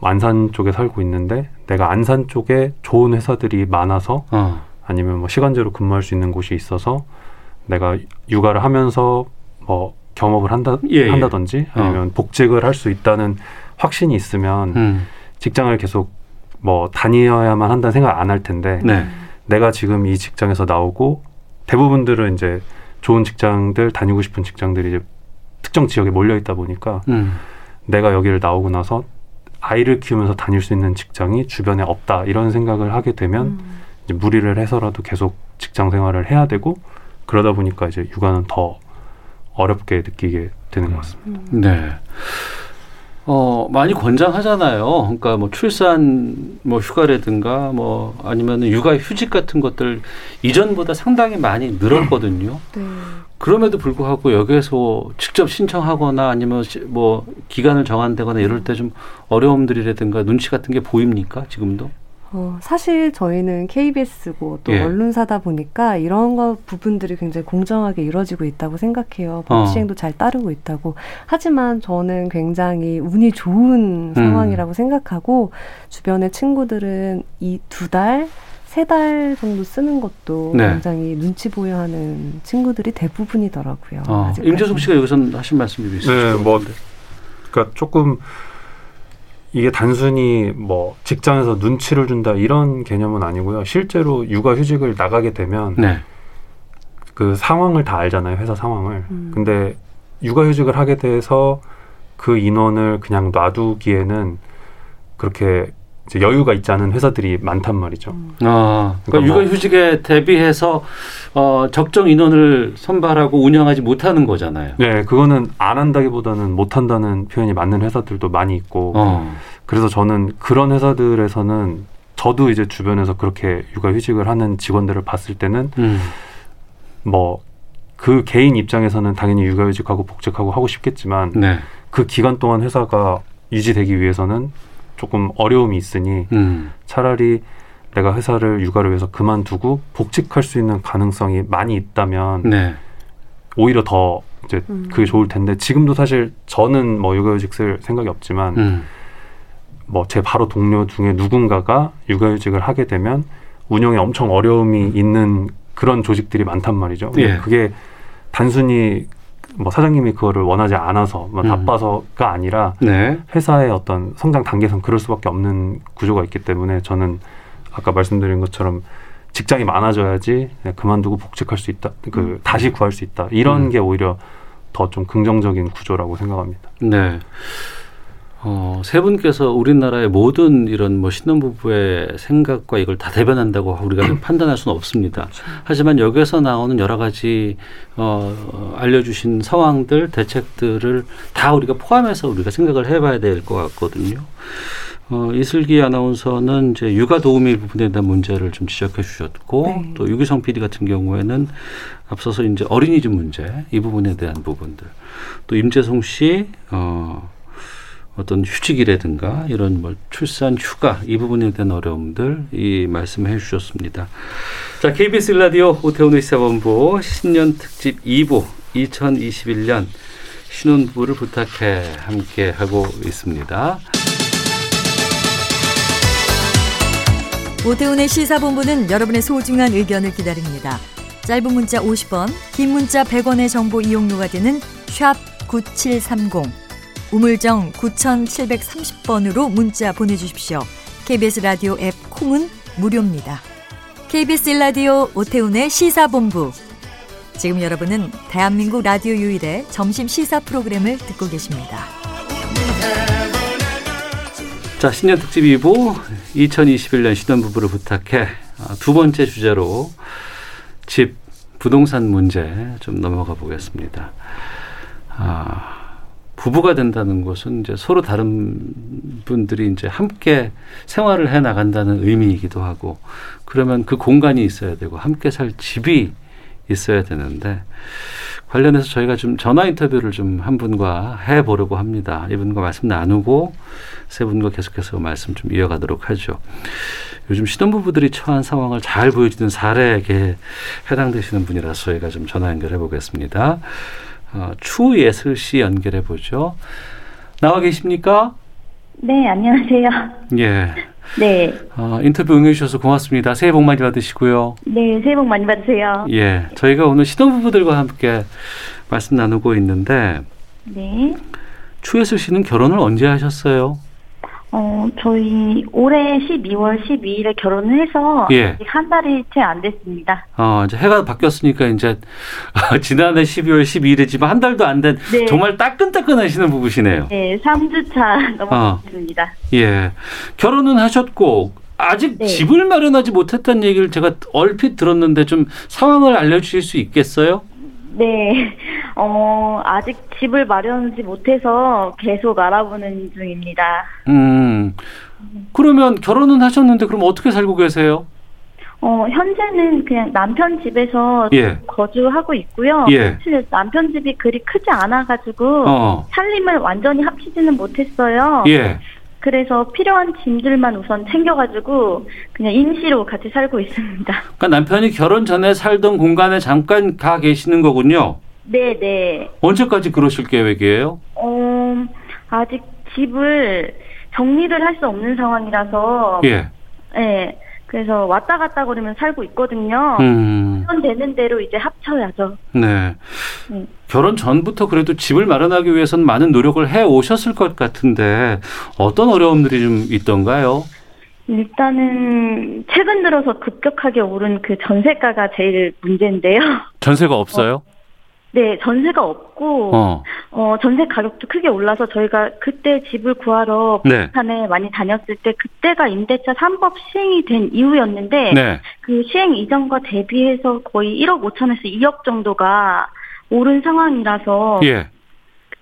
안산 쪽에 살고 있는데 내가 안산 쪽에 좋은 회사들이 많아서 어. 아니면 뭐 시간제로 근무할 수 있는 곳이 있어서 내가 육아를 하면서 뭐 겸업을 한다 예, 예. 한다든지 아니면 복직을 할 수 있다는 확신이 있으면 음. 직장을 계속 뭐 다녀야만 한다는 생각 안 할 텐데 네. 내가 지금 이 직장에서 나오고 대부분들은 이제 좋은 직장들 다니고 싶은 직장들이 이제 특정 지역에 몰려 있다 보니까 음. 내가 여기를 나오고 나서 아이를 키우면서 다닐 수 있는 직장이 주변에 없다 이런 생각을 하게 되면 음. 이제 무리를 해서라도 계속 직장 생활을 해야 되고 그러다 보니까 이제 육아는 더 어렵게 느끼게 되는 것 같습니다. 네. 어, 많이 권장하잖아요. 그러니까 뭐 출산 뭐 휴가라든가 뭐 아니면 육아 휴직 같은 것들 이전보다 상당히 많이 늘었거든요. 네. 그럼에도 불구하고 여기에서 직접 신청하거나 아니면 시- 뭐 기간을 정한다거나 이럴 때 좀 어려움들이라든가 눈치 같은 게 보입니까? 지금도? 어, 사실 저희는 KBS고 또 예. 언론사다 보니까 이런 거 부분들이 굉장히 공정하게 이루어지고 있다고 생각해요. 법 어. 시행도 잘 따르고 있다고. 하지만 저는 굉장히 운이 좋은 음. 상황이라고 생각하고 주변의 친구들은 이 두 달, 세 달 정도 쓰는 것도 네. 굉장히 눈치 보여 하는 친구들이 대부분이더라고요. 어. 임재숙 씨가 여기서 하신 말씀이 있으시죠? 네, 뭐 그러니까 조금 이게 단순히 뭐 직장에서 눈치를 준다 이런 개념은 아니고요. 실제로 육아휴직을 나가게 되면 네. 그 상황을 다 알잖아요. 회사 상황을. 음. 근데 육아휴직을 하게 돼서 그 인원을 그냥 놔두기에는 그렇게 여유가 있지 않은 회사들이 많단 말이죠. 음. 아, 그러니까 그러니까 뭐- 육아휴직에 대비해서 어, 적정 인원을 선발하고 운영하지 못하는 거잖아요. 네, 그거는 안 한다기보다는 못 한다는 표현이 맞는 회사들도 많이 있고 어. 그래서 저는 그런 회사들에서는 저도 이제 주변에서 그렇게 육아휴직을 하는 직원들을 봤을 때는 음. 뭐그 개인 입장에서는 당연히 육아휴직하고 복직하고 하고 싶겠지만 네. 그 기간 동안 회사가 유지되기 위해서는 조금 어려움이 있으니 음. 차라리 내가 회사를 육아를 위해서 그만두고 복직할 수 있는 가능성이 많이 있다면 네. 오히려 더 이제 음. 그게 좋을 텐데 지금도 사실 저는 뭐 육아휴직 쓸 생각이 없지만 음. 뭐제 바로 동료 중에 누군가가 육아휴직을 하게 되면 운영에 엄청 어려움이 있는 그런 조직들이 많단 말이죠. 예. 그게 단순히 뭐 사장님이 그거를 원하지 않아서 뭐 음. 바빠서가 아니라 네. 회사의 어떤 성장 단계에선 그럴 수밖에 없는 구조가 있기 때문에 저는 아까 말씀드린 것처럼 직장이 많아져야지 그만두고 복직할 수 있다. 그 다시 구할 수 있다. 이런 음. 게 오히려 더 좀 긍정적인 구조라고 생각합니다. 네. 어, 세 분께서 우리나라의 모든 이런 뭐 신혼부부의 생각과 이걸 다 대변한다고 우리가 판단할 수는 없습니다. 하지만 여기서 나오는 여러 가지 어, 어, 알려주신 상황들, 대책들을 다 우리가 포함해서 우리가 생각을 해봐야 될 것 같거든요. 어, 이슬기 아나운서는 이제 육아 도우미 부분에 대한 문제를 좀 지적해 주셨고 네. 또 유기성 PD 같은 경우에는 앞서서 이제 어린이집 문제 이 부분에 대한 부분들 또 임재송 씨 어, 어떤 휴직이라든가 이런 뭐 출산 휴가 이 부분에 대한 어려움들 이 말씀해 주셨습니다. 자, KBS 라디오 오태훈의 시사본부 신년 특집 2부 2021년 신혼부를 부탁해 함께 하고 있습니다. 오태훈의 시사본부는 여러분의 소중한 의견을 기다립니다. 짧은 문자 50원, 긴 문자 100원의 정보 이용료가 되는 샵 9730, 우물정 9730번으로 문자 보내주십시오. KBS 라디오 앱 콩은 무료입니다. KBS 라디오 오태훈의 시사본부. 지금 여러분은 대한민국 라디오 유일의 점심 시사 프로그램을 듣고 계십니다. 자, 신년 특집 2부 2021년 신혼부부를 부탁해 아, 두 번째 주제로 집 부동산 문제 좀 넘어가 보겠습니다. 아, 부부가 된다는 것은 이제 서로 다른 분들이 이제 함께 생활을 해 나간다는 의미이기도 하고 그러면 그 공간이 있어야 되고 함께 살 집이 있어야 되는데 관련해서 저희가 좀 전화 인터뷰를 좀 한 분과 해 보려고 합니다. 이분과 말씀 나누고 세 분과 계속해서 말씀 좀 이어가도록 하죠. 요즘 신혼부부들이 처한 상황을 잘 보여주는 사례에 해당되시는 분이라서 저희가 좀 전화 연결해 보겠습니다. 어, 추 예슬 씨 연결해 보죠. 나와 계십니까? 네, 안녕하세요. 예. 네, 어, 인터뷰 응해주셔서 고맙습니다. 새해 복 많이 받으시고요. 네, 새해 복 많이 받으세요. 예. 저희가 오늘 신혼부부들과 함께 말씀 나누고 있는데, 네, 추예슬 씨는 결혼을 언제 하셨어요? 어, 저희 올해 12월 12일에 결혼을 해서 예. 아직 한 달이 채 안 됐습니다. 어, 이제 해가 바뀌었으니까 이제 지난해 12월 12일이지만 한 달도 안된 네. 정말 따끈따끈하시는 부부시네요. 네, 3주 차 넘어갔습니다. 예. 결혼은 하셨고 아직 네. 집을 마련하지 못했다는 얘기를 제가 얼핏 들었는데 좀 상황을 알려 주실 수 있겠어요? 네, 어, 아직 집을 마련하지 못해서 계속 알아보는 중입니다. 음. 그러면 결혼은 하셨는데 그럼 어떻게 살고 계세요? 어, 현재는 그냥 남편 집에서 예. 거주하고 있고요. 예. 사실 남편 집이 그리 크지 않아가지고 어. 살림을 완전히 합치지는 못했어요. 예. 그래서 필요한 짐들만 우선 챙겨가지고 그냥 임시로 같이 살고 있습니다. 그러니까 남편이 결혼 전에 살던 공간에 잠깐 가 계시는 거군요. 네, 네. 언제까지 그러실 계획이에요? 어, 아직 집을 정리를 할 수 없는 상황이라서, 예. 네. 그래서 왔다 갔다 그러면 살고 있거든요. 음. 되는 대로 이제 합쳐야죠. 네. 음. 결혼 전부터 그래도 집을 마련하기 위해서는 많은 노력을 해 오셨을 것 같은데 어떤 어려움들이 좀 있던가요? 일단은 최근 들어서 급격하게 오른 그 전세가가 제일 문제인데요. 전세가 없어요? 네, 전세가 없고 어. 어, 전세 가격도 크게 올라서 저희가 그때 집을 구하러 네. 부산에 많이 다녔을 때 그때가 임대차 3법 시행이 된 이후였는데 네. 그 시행 이전과 대비해서 거의 1억 5천에서 2억 정도가 오른 상황이라서 예.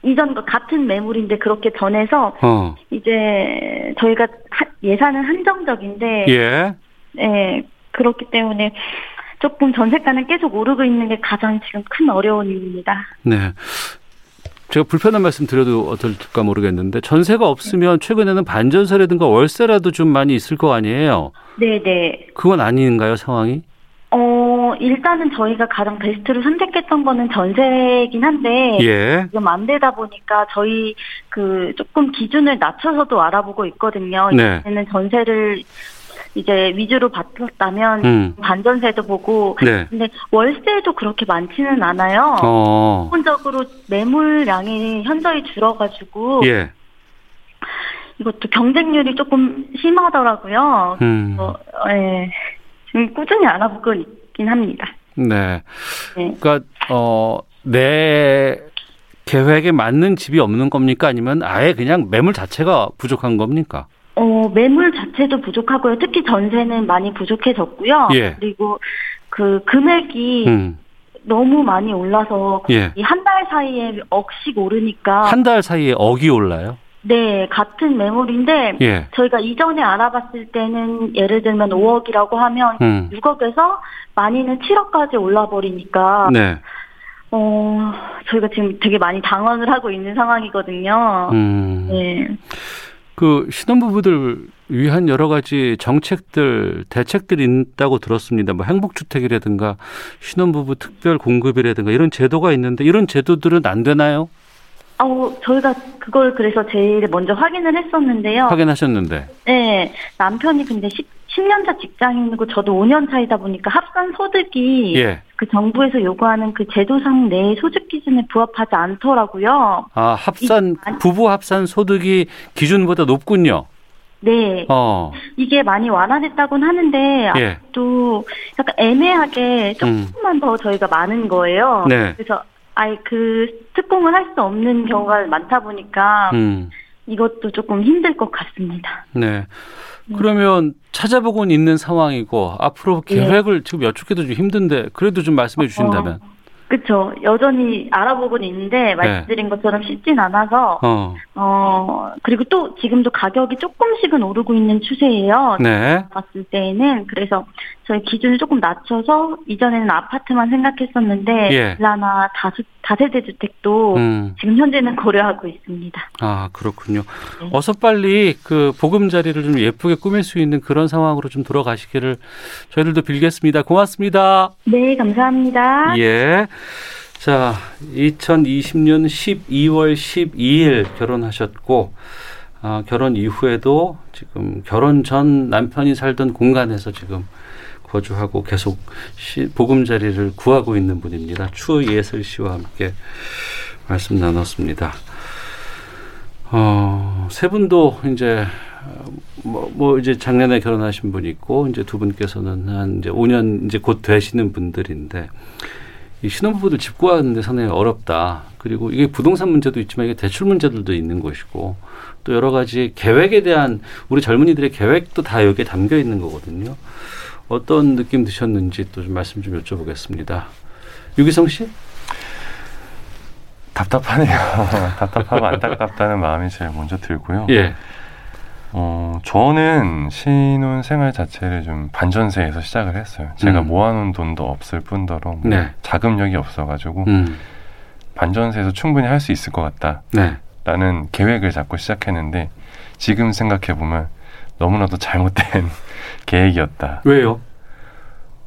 이전과 같은 매물인데 그렇게 전해서 어. 이제 저희가 하- 예산은 한정적인데 예. 네, 그렇기 때문에 조금 전세가는 계속 오르고 있는 게 가장 지금 큰 어려움입니다. 네. 제가 불편한 말씀 드려도 어떨까 모르겠는데 전세가 없으면 최근에는 반전세라든가 월세라도 좀 많이 있을 거 아니에요. 네, 네. 그건 아닌가요, 상황이? 어, 일단은 저희가 가장 베스트로 선택했던 거는 전세긴 한데 예. 지금 안 되다 보니까 저희 그 조금 기준을 낮춰서도 알아보고 있거든요. 네. 이제는 전세를 이제 위주로 받았다면 음. 반전세도 보고 네. 근데 월세도 그렇게 많지는 않아요. 어. 기본적으로 매물량이 현저히 줄어가지고 예. 이것도 경쟁률이 조금 심하더라고요. 음. 어, 예. 지금 꾸준히 알아보고 있긴 합니다. 네. 네. 그러니까 어, 내 계획에 맞는 집이 없는 겁니까? 아니면 아예 그냥 매물 자체가 부족한 겁니까? 어, 매물 자체도 부족하고요. 특히 전세는 많이 부족해졌고요. 예. 그리고 그 금액이 음. 너무 많이 올라서 예. 이한 달 사이에 억씩 오르니까 한 달 사이에 억이 올라요? 네, 같은 매물인데 예. 저희가 이전에 알아봤을 때는 예를 들면 5억이라고 하면 음. 6억에서 많이는 7억까지 올라 버리니까 네. 어, 저희가 지금 되게 많이 당황을 하고 있는 상황이거든요. 음. 네. 그 신혼부부들 위한 여러 가지 정책들, 대책들이 있다고 들었습니다. 뭐 행복주택이라든가 신혼부부 특별 공급이라든가 이런 제도가 있는데 이런 제도들은 안 되나요? 아우, 저희가 그걸 그래서 제일 먼저 확인을 했었는데요. 확인하셨는데. 네. 남편이 근데 10, 10년차 직장인이고 저도 5년 차이다 보니까 합산 소득이 예. 그 정부에서 요구하는 그 제도상 내 소득 기준에 부합하지 않더라고요. 아, 합산, 부부 합산 소득이 기준보다 높군요. 네. 어. 이게 많이 완화됐다고는 하는데 예. 또 약간 애매하게 음. 조금만 더 저희가 많은 거예요. 네. 그래서 아예 그 특공을 할 수 없는 경우가 많다 보니까 음. 이것도 조금 힘들 것 같습니다. 네. 그러면 찾아보고는 있는 상황이고 앞으로 예. 계획을 지금 여쭙기도 좀 힘든데 그래도 좀 말씀해 주신다면. 그렇죠. 여전히 알아보고는 있는데 말씀드린 것처럼 쉽진 않아서 어. 어 그리고 또 지금도 가격이 조금씩은 오르고 있는 추세예요. 네. 봤을 때에는 그래서 저희 기준을 조금 낮춰서 이전에는 아파트만 생각했었는데 예. 빌라나 다수 다세대 주택도 음. 지금 현재는 고려하고 있습니다. 아, 그렇군요. 네. 어서 빨리 그 보금자리를 좀 예쁘게 꾸밀 수 있는 그런 상황으로 좀 돌아가시기를 저희들도 빌겠습니다. 고맙습니다. 네, 감사합니다. 예. 자, 2020년 12월 12일 결혼하셨고, 아, 결혼 이후에도 지금 결혼 전 남편이 살던 공간에서 지금 거주하고 계속 시, 보금자리를 구하고 있는 분입니다. 추예슬 씨와 함께 말씀 나눴습니다. 어, 세 분도 이제 뭐, 뭐 이제 작년에 결혼하신 분이 있고 이제 두 분께서는 한 이제 5년 이제 곧 되시는 분들인데 이 신혼부부들 집 구하는데 상당히 어렵다. 그리고 이게 부동산 문제도 있지만 이게 대출 문제들도 있는 것이고 또 여러 가지 계획에 대한 우리 젊은이들의 계획도 다 여기에 담겨 있는 거거든요. 어떤 느낌 드셨는지 또 좀 말씀 좀 여쭤보겠습니다. 유기성 씨? 답답하네요. 답답하고 안타깝다는 마음이 제일 먼저 들고요. 예. 어, 저는 신혼 생활 자체를 좀 반전세에서 시작을 했어요. 제가 음. 모아놓은 돈도 없을 뿐더러 뭐 네. 자금력이 없어가지고 음. 반전세에서 충분히 할 수 있을 것 같다. 네. 라는 계획을 잡고 시작했는데 지금 생각해 보면 너무나도 잘못된 계획이었다. 왜요?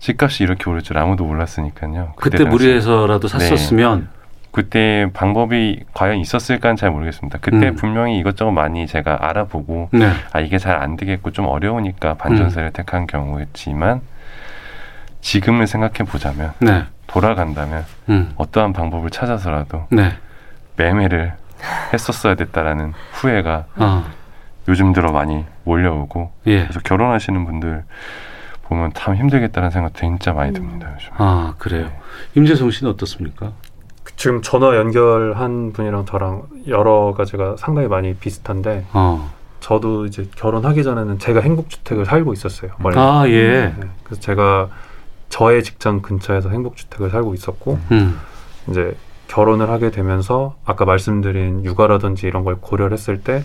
집값이 이렇게 오를 줄 아무도 몰랐으니까요. 그때 무리해서라도 네. 샀었으면 그때 방법이 과연 있었을까는 잘 모르겠습니다. 그때 음. 분명히 이것저것 많이 제가 알아보고 네. 아 이게 잘 안 되겠고 좀 어려우니까 반전세를 택한 경우였지만 지금을 생각해 보자면 네. 돌아간다면 음. 어떠한 방법을 찾아서라도 네. 매매를 했었어야 됐다라는 후회가 아. 요즘 들어 많이 몰려오고 예. 그래서 결혼하시는 분들 보면 참 힘들겠다는 생각 진짜 많이 듭니다 요즘. 아, 그래요. 임재성 씨는 어떻습니까? 지금 전화 연결한 분이랑 저랑 여러 가지가 상당히 많이 비슷한데 어. 저도 이제 결혼하기 전에는 제가 행복주택을 살고 있었어요. 원래. 아, 예. 네, 그래서 제가 저의 직장 근처에서 행복주택을 살고 있었고 음. 이제 결혼을 하게 되면서 아까 말씀드린 육아라든지 이런 걸 고려를 했을 때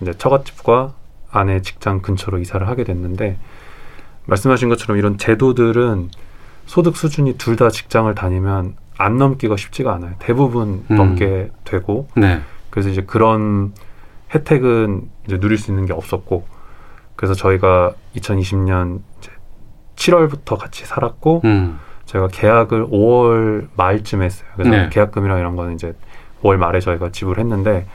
이제 처갓집과 아내 직장 근처로 이사를 하게 됐는데 말씀하신 것처럼 이런 제도들은 소득 수준이 둘 다 직장을 다니면 안 넘기가 쉽지가 않아요. 대부분 음. 넘게 되고 네. 그래서 이제 그런 혜택은 이제 누릴 수 있는 게 없었고 그래서 저희가 2020년 이제 7월부터 같이 살았고 음. 제가 계약을 5월 말쯤 했어요. 그래서 네. 계약금이랑 이런 거는 이제 5월 말에 저희가 지불했는데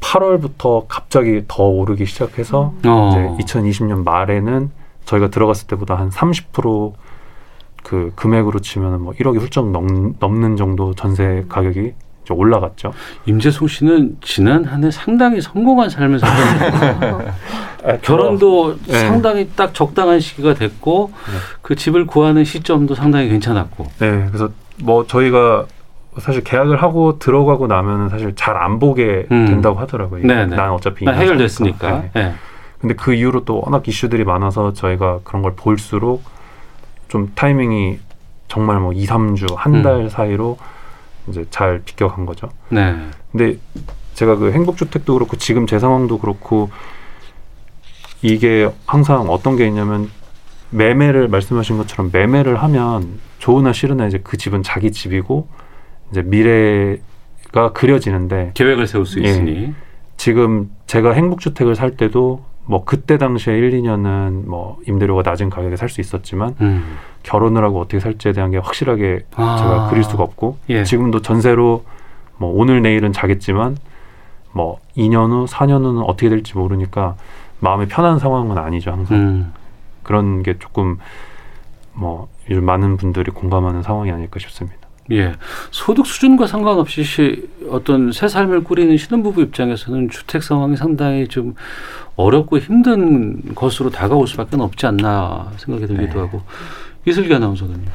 8월부터 갑자기 더 오르기 시작해서 어. 이제 2020년 말에는 저희가 들어갔을 때보다 한 30%그 금액으로 치면은 뭐 1억이 훌쩍 넘, 넘는 정도 전세 가격이 올라갔죠. 임재성 씨는 지난 한 해 상당히 성공한 삶을 살았는데 결혼도 네. 상당히 딱 적당한 시기가 됐고 네. 그 집을 구하는 시점도 상당히 괜찮았고. 네, 그래서 뭐 저희가 사실 계약을 하고 들어가고 나면은 사실 잘 안 보게 음. 된다고 하더라고요. 네, 네. 난 어차피 나 이년 해결됐으니까. 네. 예. 근데 그 이후로 또 워낙 이슈들이 많아서 저희가 그런 걸 볼수록 좀 타이밍이 정말 뭐 2, 3주, 한 음. 달 사이로 이제 잘 비껴간 거죠. 네. 근데 제가 그 행복주택도 그렇고 지금 제 상황도 그렇고 이게 항상 어떤 게 있냐면 매매를 말씀하신 것처럼 매매를 하면 좋으나 싫으나 이제 그 집은 자기 집이고 이제 미래가 그려지는데 계획을 세울 수 예. 있으니. 지금 제가 행복주택을 살 때도 뭐 그때 당시에 1, 2년은 뭐 임대료가 낮은 가격에 살 수 있었지만 음. 결혼을 하고 어떻게 살지에 대한 게 확실하게 아. 제가 그릴 수가 없고 예. 지금도 전세로 뭐 오늘 내일은 자겠지만 뭐 2년 후, 4년 후는 어떻게 될지 모르니까 마음이 편한 상황은 아니죠 항상 음. 그런 게 조금 뭐 요즘 많은 분들이 공감하는 상황이 아닐까 싶습니다. 예. 소득 수준과 상관없이 시, 어떤 새 삶을 꾸리는 신혼부부 입장에서는 주택 상황이 상당히 좀 어렵고 힘든 것으로 다가올 수밖에 없지 않나 생각이 들기도 네. 하고. 이슬기 아나운서는요.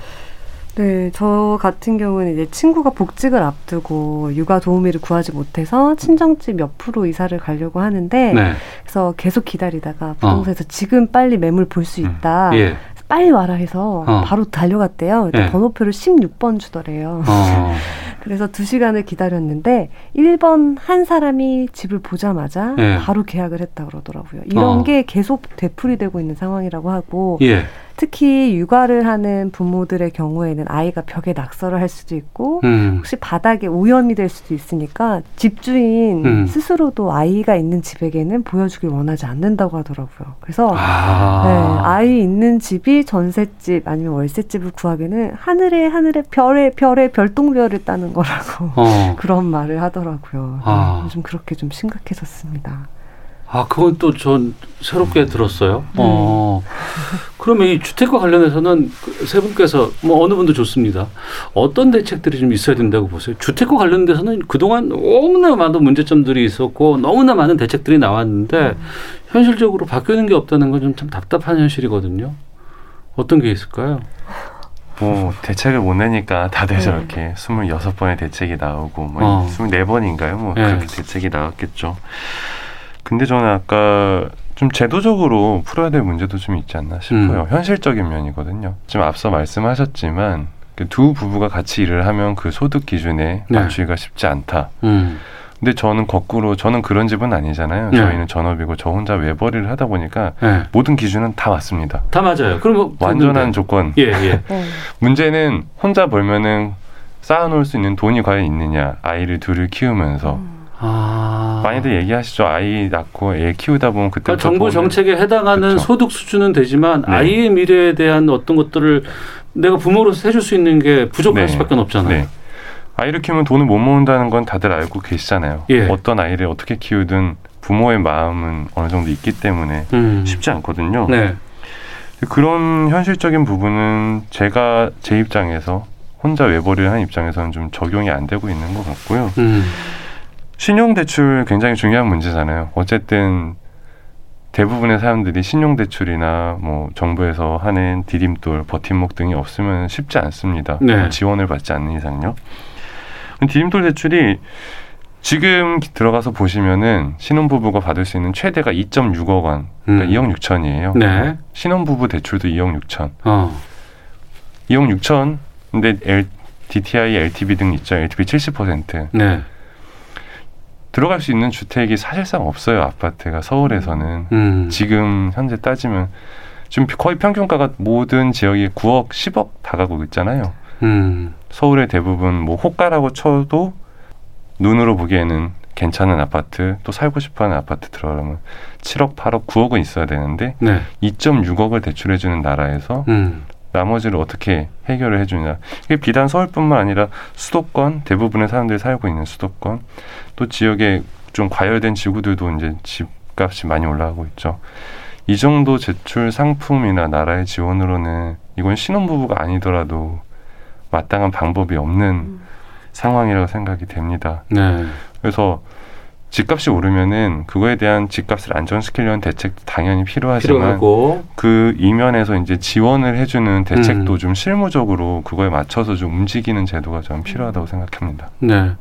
네, 저 같은 경우는 이제 친구가 복직을 앞두고 육아 도우미를 구하지 못해서 친정집 옆으로 이사를 가려고 하는데 네. 그래서 계속 기다리다가 부동산에서 지금 빨리 매물 볼 수 있다. 예. 빨리 와라 해서 어. 바로 달려갔대요. 예. 번호표를 16번 주더래요. 어. 그래서 두 시간을 기다렸는데 1번 한 사람이 집을 보자마자 예. 바로 계약을 했다 그러더라고요. 이런 어. 게 계속 되풀이되고 있는 상황이라고 하고 예. 특히 육아를 하는 부모들의 경우에는 아이가 벽에 낙서를 할 수도 있고 음. 혹시 바닥에 오염이 될 수도 있으니까 집주인 음. 스스로도 아이가 있는 집에게는 보여주길 원하지 않는다고 하더라고요. 그래서 아. 네, 아이 있는 집이 전셋집 아니면 월세집을 구하기는 하늘에 하늘에 별에 별에 별똥별을 따는 거라고 어. 그런 말을 하더라고요. 아. 네, 요즘 그렇게 좀 심각해졌습니다. 아, 그건 또 전 새롭게 음. 들었어요. 네. 어. 그러면 이 주택과 관련해서는 그세 분께서 뭐 어느 분도 좋습니다. 어떤 대책들이 좀 있어야 된다고 보세요? 주택과 관련돼서는 그동안 너무나 많은 문제점들이 있었고 너무나 많은 대책들이 나왔는데 현실적으로 바뀌는 게 없다는 건 좀 참 답답한 현실이거든요. 어떤 게 있을까요? 뭐 대책을 못 내니까 다들 네. 저렇게 26번의 대책이 나오고 뭐 어. 24번인가요? 뭐 네. 그렇게 대책이 나왔겠죠. 근데 저는 아까 좀 제도적으로 풀어야 될 문제도 좀 있지 않나 싶어요. 음. 현실적인 면이거든요. 지금 앞서 말씀하셨지만 그두 부부가 같이 일을 하면 그 소득 기준에 네. 맞추기가 쉽지 않다. 음. 근데 저는 거꾸로 저는 그런 집은 아니잖아요. 네. 저희는 전업이고 저 혼자 외벌이를 하다 보니까 네. 모든 기준은 다 맞습니다. 다 맞아요. 그럼 완전한 조건. 예, 예. 네. 문제는 혼자 벌면은 쌓아놓을 수 있는 돈이 과연 있느냐. 아이를 둘을 키우면서 아. 많이들 얘기하시죠. 아이 낳고 애 키우다 보면 그때 그러니까 정부 정책에 해당하는 그렇죠. 소득 수준은 되지만 네. 아이의 미래에 대한 어떤 것들을 내가 부모로서 해줄 수 있는 게 부족할 네. 수밖에 없잖아요. 네. 아이를 키우면 돈을 못 모은다는 건 다들 알고 계시잖아요. 예. 어떤 아이를 어떻게 키우든 부모의 마음은 어느 정도 있기 때문에 음. 쉽지 않거든요. 네. 그런 현실적인 부분은 제가 제 입장에서 혼자 외벌이를 한 입장에서는 좀 적용이 안 되고 있는 것 같고요. 음. 신용대출 굉장히 중요한 문제잖아요. 어쨌든 대부분의 사람들이 신용대출이나 뭐 정부에서 하는 디딤돌, 버팀목 등이 없으면 쉽지 않습니다. 네. 뭐 지원을 받지 않는 이상요. 디딤돌 대출이 지금 들어가서 보시면은 신혼부부가 받을 수 있는 최대가 2.6억 원, 그러니까 음. 2억 6천이에요. 네. 신혼부부 대출도 2억 6천. 어. 2억 6천. 근데 L, DTI, LTV 등 있죠. LTV 70%. 네. 들어갈 수 있는 주택이 사실상 없어요. 아파트가 서울에서는 음. 지금 현재 따지면 지금 거의 평균가가 모든 지역이 9억, 10억 다 가고 있잖아요. 음. 서울의 대부분 뭐 호가라고 쳐도 눈으로 보기에는 괜찮은 아파트 또 살고 싶어하는 아파트 들어가면 7억, 8억, 9억은 있어야 되는데 네. 2.6억을 대출해주는 나라에서 음. 나머지를 어떻게 해결을 해주냐. 이게 비단 서울뿐만 아니라 수도권 대부분의 사람들이 살고 있는 수도권 또 지역에 좀 과열된 지구들도 이제 집값이 많이 올라가고 있죠. 이 정도 제출 상품이나 나라의 지원으로는 이건 신혼부부가 아니더라도 마땅한 방법이 없는 상황이라고 생각이 됩니다. 네. 그래서 집값이 오르면은 그거에 대한 집값을 안정시키려는 대책도 당연히 필요하지만 필요하고 그 이면에서 이제 지원을 해주는 대책도 음. 좀 실무적으로 그거에 맞춰서 좀 움직이는 제도가 좀 필요하다고 생각합니다. 네.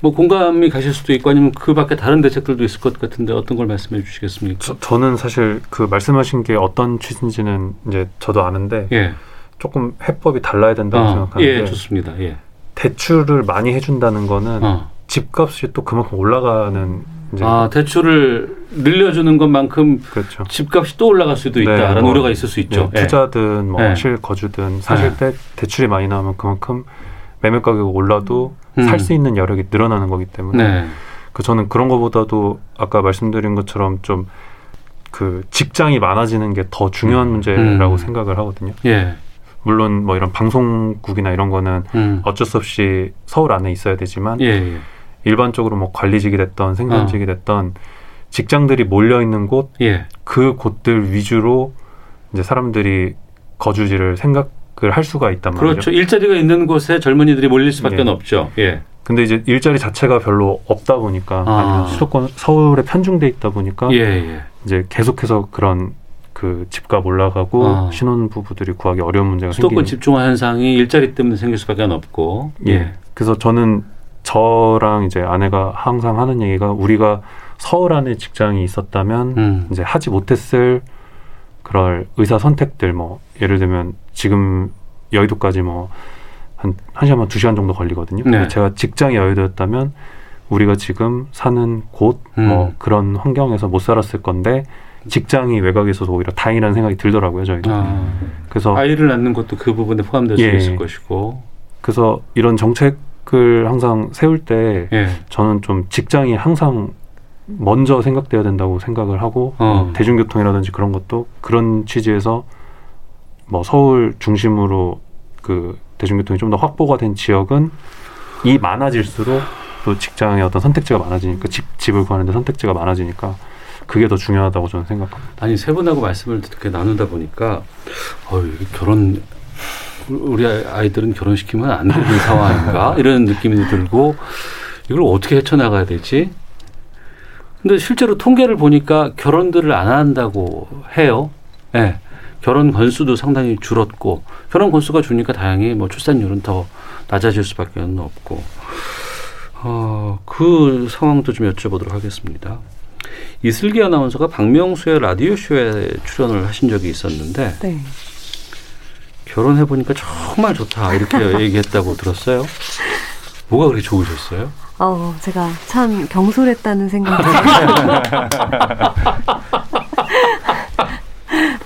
뭐 공감이 가실 수도 있고 아니면 그 밖에 다른 대책들도 있을 것 같은데 어떤 걸 말씀해 주시겠습니까? 저, 저는 사실 그 말씀하신 게 어떤 취지인지는 이제 저도 아는데 예. 조금 해법이 달라야 된다고 어, 생각하는데 예, 좋습니다. 예. 대출을 많이 해준다는 거는 어. 집값이 또 그만큼 올라가는 이제 아 대출을 늘려주는 것만큼 그렇죠. 집값이 또 올라갈 수도 네, 있다라는 뭐, 우려가 있을 수 있죠. 네, 투자든 뭐 네. 실거주든 사실 때 대출이 많이 나오면 그만큼 매매 가격이 올라도 음. 살수 있는 여력이 늘어나는 거기 때문에 네. 그 저는 그런 것보다도 아까 말씀드린 것처럼 좀 그 직장이 많아지는 게 더 중요한 문제라고 음. 생각을 하거든요. 예. 물론 뭐 이런 방송국이나 이런 거는 음. 어쩔 수 없이 서울 안에 있어야 되지만 예, 예. 일반적으로 뭐 관리직이 됐던 어. 생산직이 됐던 직장들이 몰려 있는 곳 예. 그 곳들 위주로 이제 사람들이 거주지를 생각을 할 수가 있단 말이죠. 그렇죠. 일자리가 있는 곳에 젊은이들이 몰릴 수밖에 예. 없죠. 예. 근데 이제 일자리 자체가 별로 없다 보니까 아. 아니면 수도권 서울에 편중돼 있다 보니까 예, 예. 이제 계속해서 그런 그 집값 올라가고 아. 신혼 부부들이 구하기 어려운 문제가 수도권 생기는 집중화 현상이 일자리 때문에 생길 수밖에 없고. 예. 그래서 저는 저랑 이제 아내가 항상 하는 얘기가 우리가 서울 안에 직장이 있었다면 음. 이제 하지 못했을 그럴 의사 선택들 뭐 예를 들면 지금 여의도까지 뭐 한 한 시간 두 시간 정도 걸리거든요. 네. 제가 직장이 여의도였다면 우리가 지금 사는 곳뭐 음. 그런 환경에서 못 살았을 건데 직장이 외곽에 있어서 오히려 다행이라는 생각이 들더라고요 저희도. 아. 그래서 아이를 낳는 것도 그 부분에 포함될 수 예. 있을 것이고. 그래서 이런 정책 을 항상 세울 때 예. 저는 좀 직장이 항상 먼저 생각돼야 된다고 생각을 하고 어. 대중교통이라든지 그런 것도 그런 취지에서 뭐 서울 중심으로 그 대중교통이 좀 더 확보가 된 지역은 이 많아질수록 또 직장의 어떤 선택지가 많아지니까 집 집을 구하는데 선택지가 많아지니까 그게 더 중요하다고 저는 생각합니다. 아니 세 분하고 말씀을 이렇게 나누다 보니까 어 결혼 우리 아이들은 결혼시키면 안 되는 상황인가 이런 느낌이 들고 이걸 어떻게 헤쳐나가야 되지? 근데 실제로 통계를 보니까 결혼들을 안 한다고 해요. 예. 결혼 건수도 상당히 줄었고 결혼 건수가 주니까 다행히 뭐 출산율은 더 낮아질 수밖에 없고 어, 그 상황도 좀 여쭤보도록 하겠습니다. 이슬기 아나운서가 박명수의 라디오 쇼에 출연을 하신 적이 있었는데 네. 결혼해 보니까 정말 좋다 이렇게 얘기했다고 들었어요. 뭐가 그렇게 좋으셨어요? 어, 제가 참 경솔했다는 생각이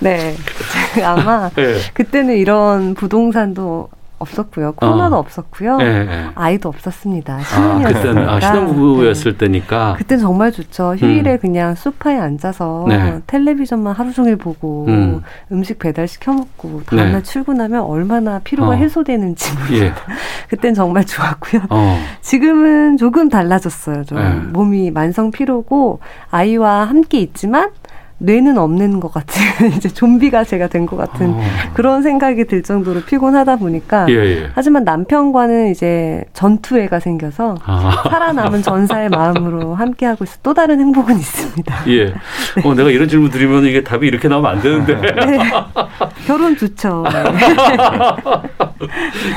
네. 제가 아마 예. 그때는 이런 부동산도 없었고요. 코로나도 어. 없었고요. 예, 예. 아이도 없었습니다. 아, 신혼이었으니까. 그때는 아, 신혼부부였을 때니까. 그땐 정말 좋죠. 휴일에 음. 그냥 소파에 앉아서 네. 텔레비전만 하루 종일 보고 음. 음. 식 배달 시켜 먹고 다음날 네. 출근하면 얼마나 피로가 어. 해소되는지 예. 그땐 정말 좋았고요. 어. 지금은 조금 달라졌어요. 좀 네. 몸이 만성 피로고 아이와 함께 있지만 뇌는 없는 것 같은 이제 좀비가 제가 된 것 같은 어. 그런 생각이 들 정도로 피곤하다 보니까 예, 예. 하지만 남편과는 이제 전투애가 생겨서 아. 살아남은 전사의 마음으로 함께 하고 있어 또 다른 행복은 있습니다. 예. 어, 내가 이런 질문 드리면 이게 답이 이렇게 나오면 안 되는데. 네. 결혼 좋죠. 네.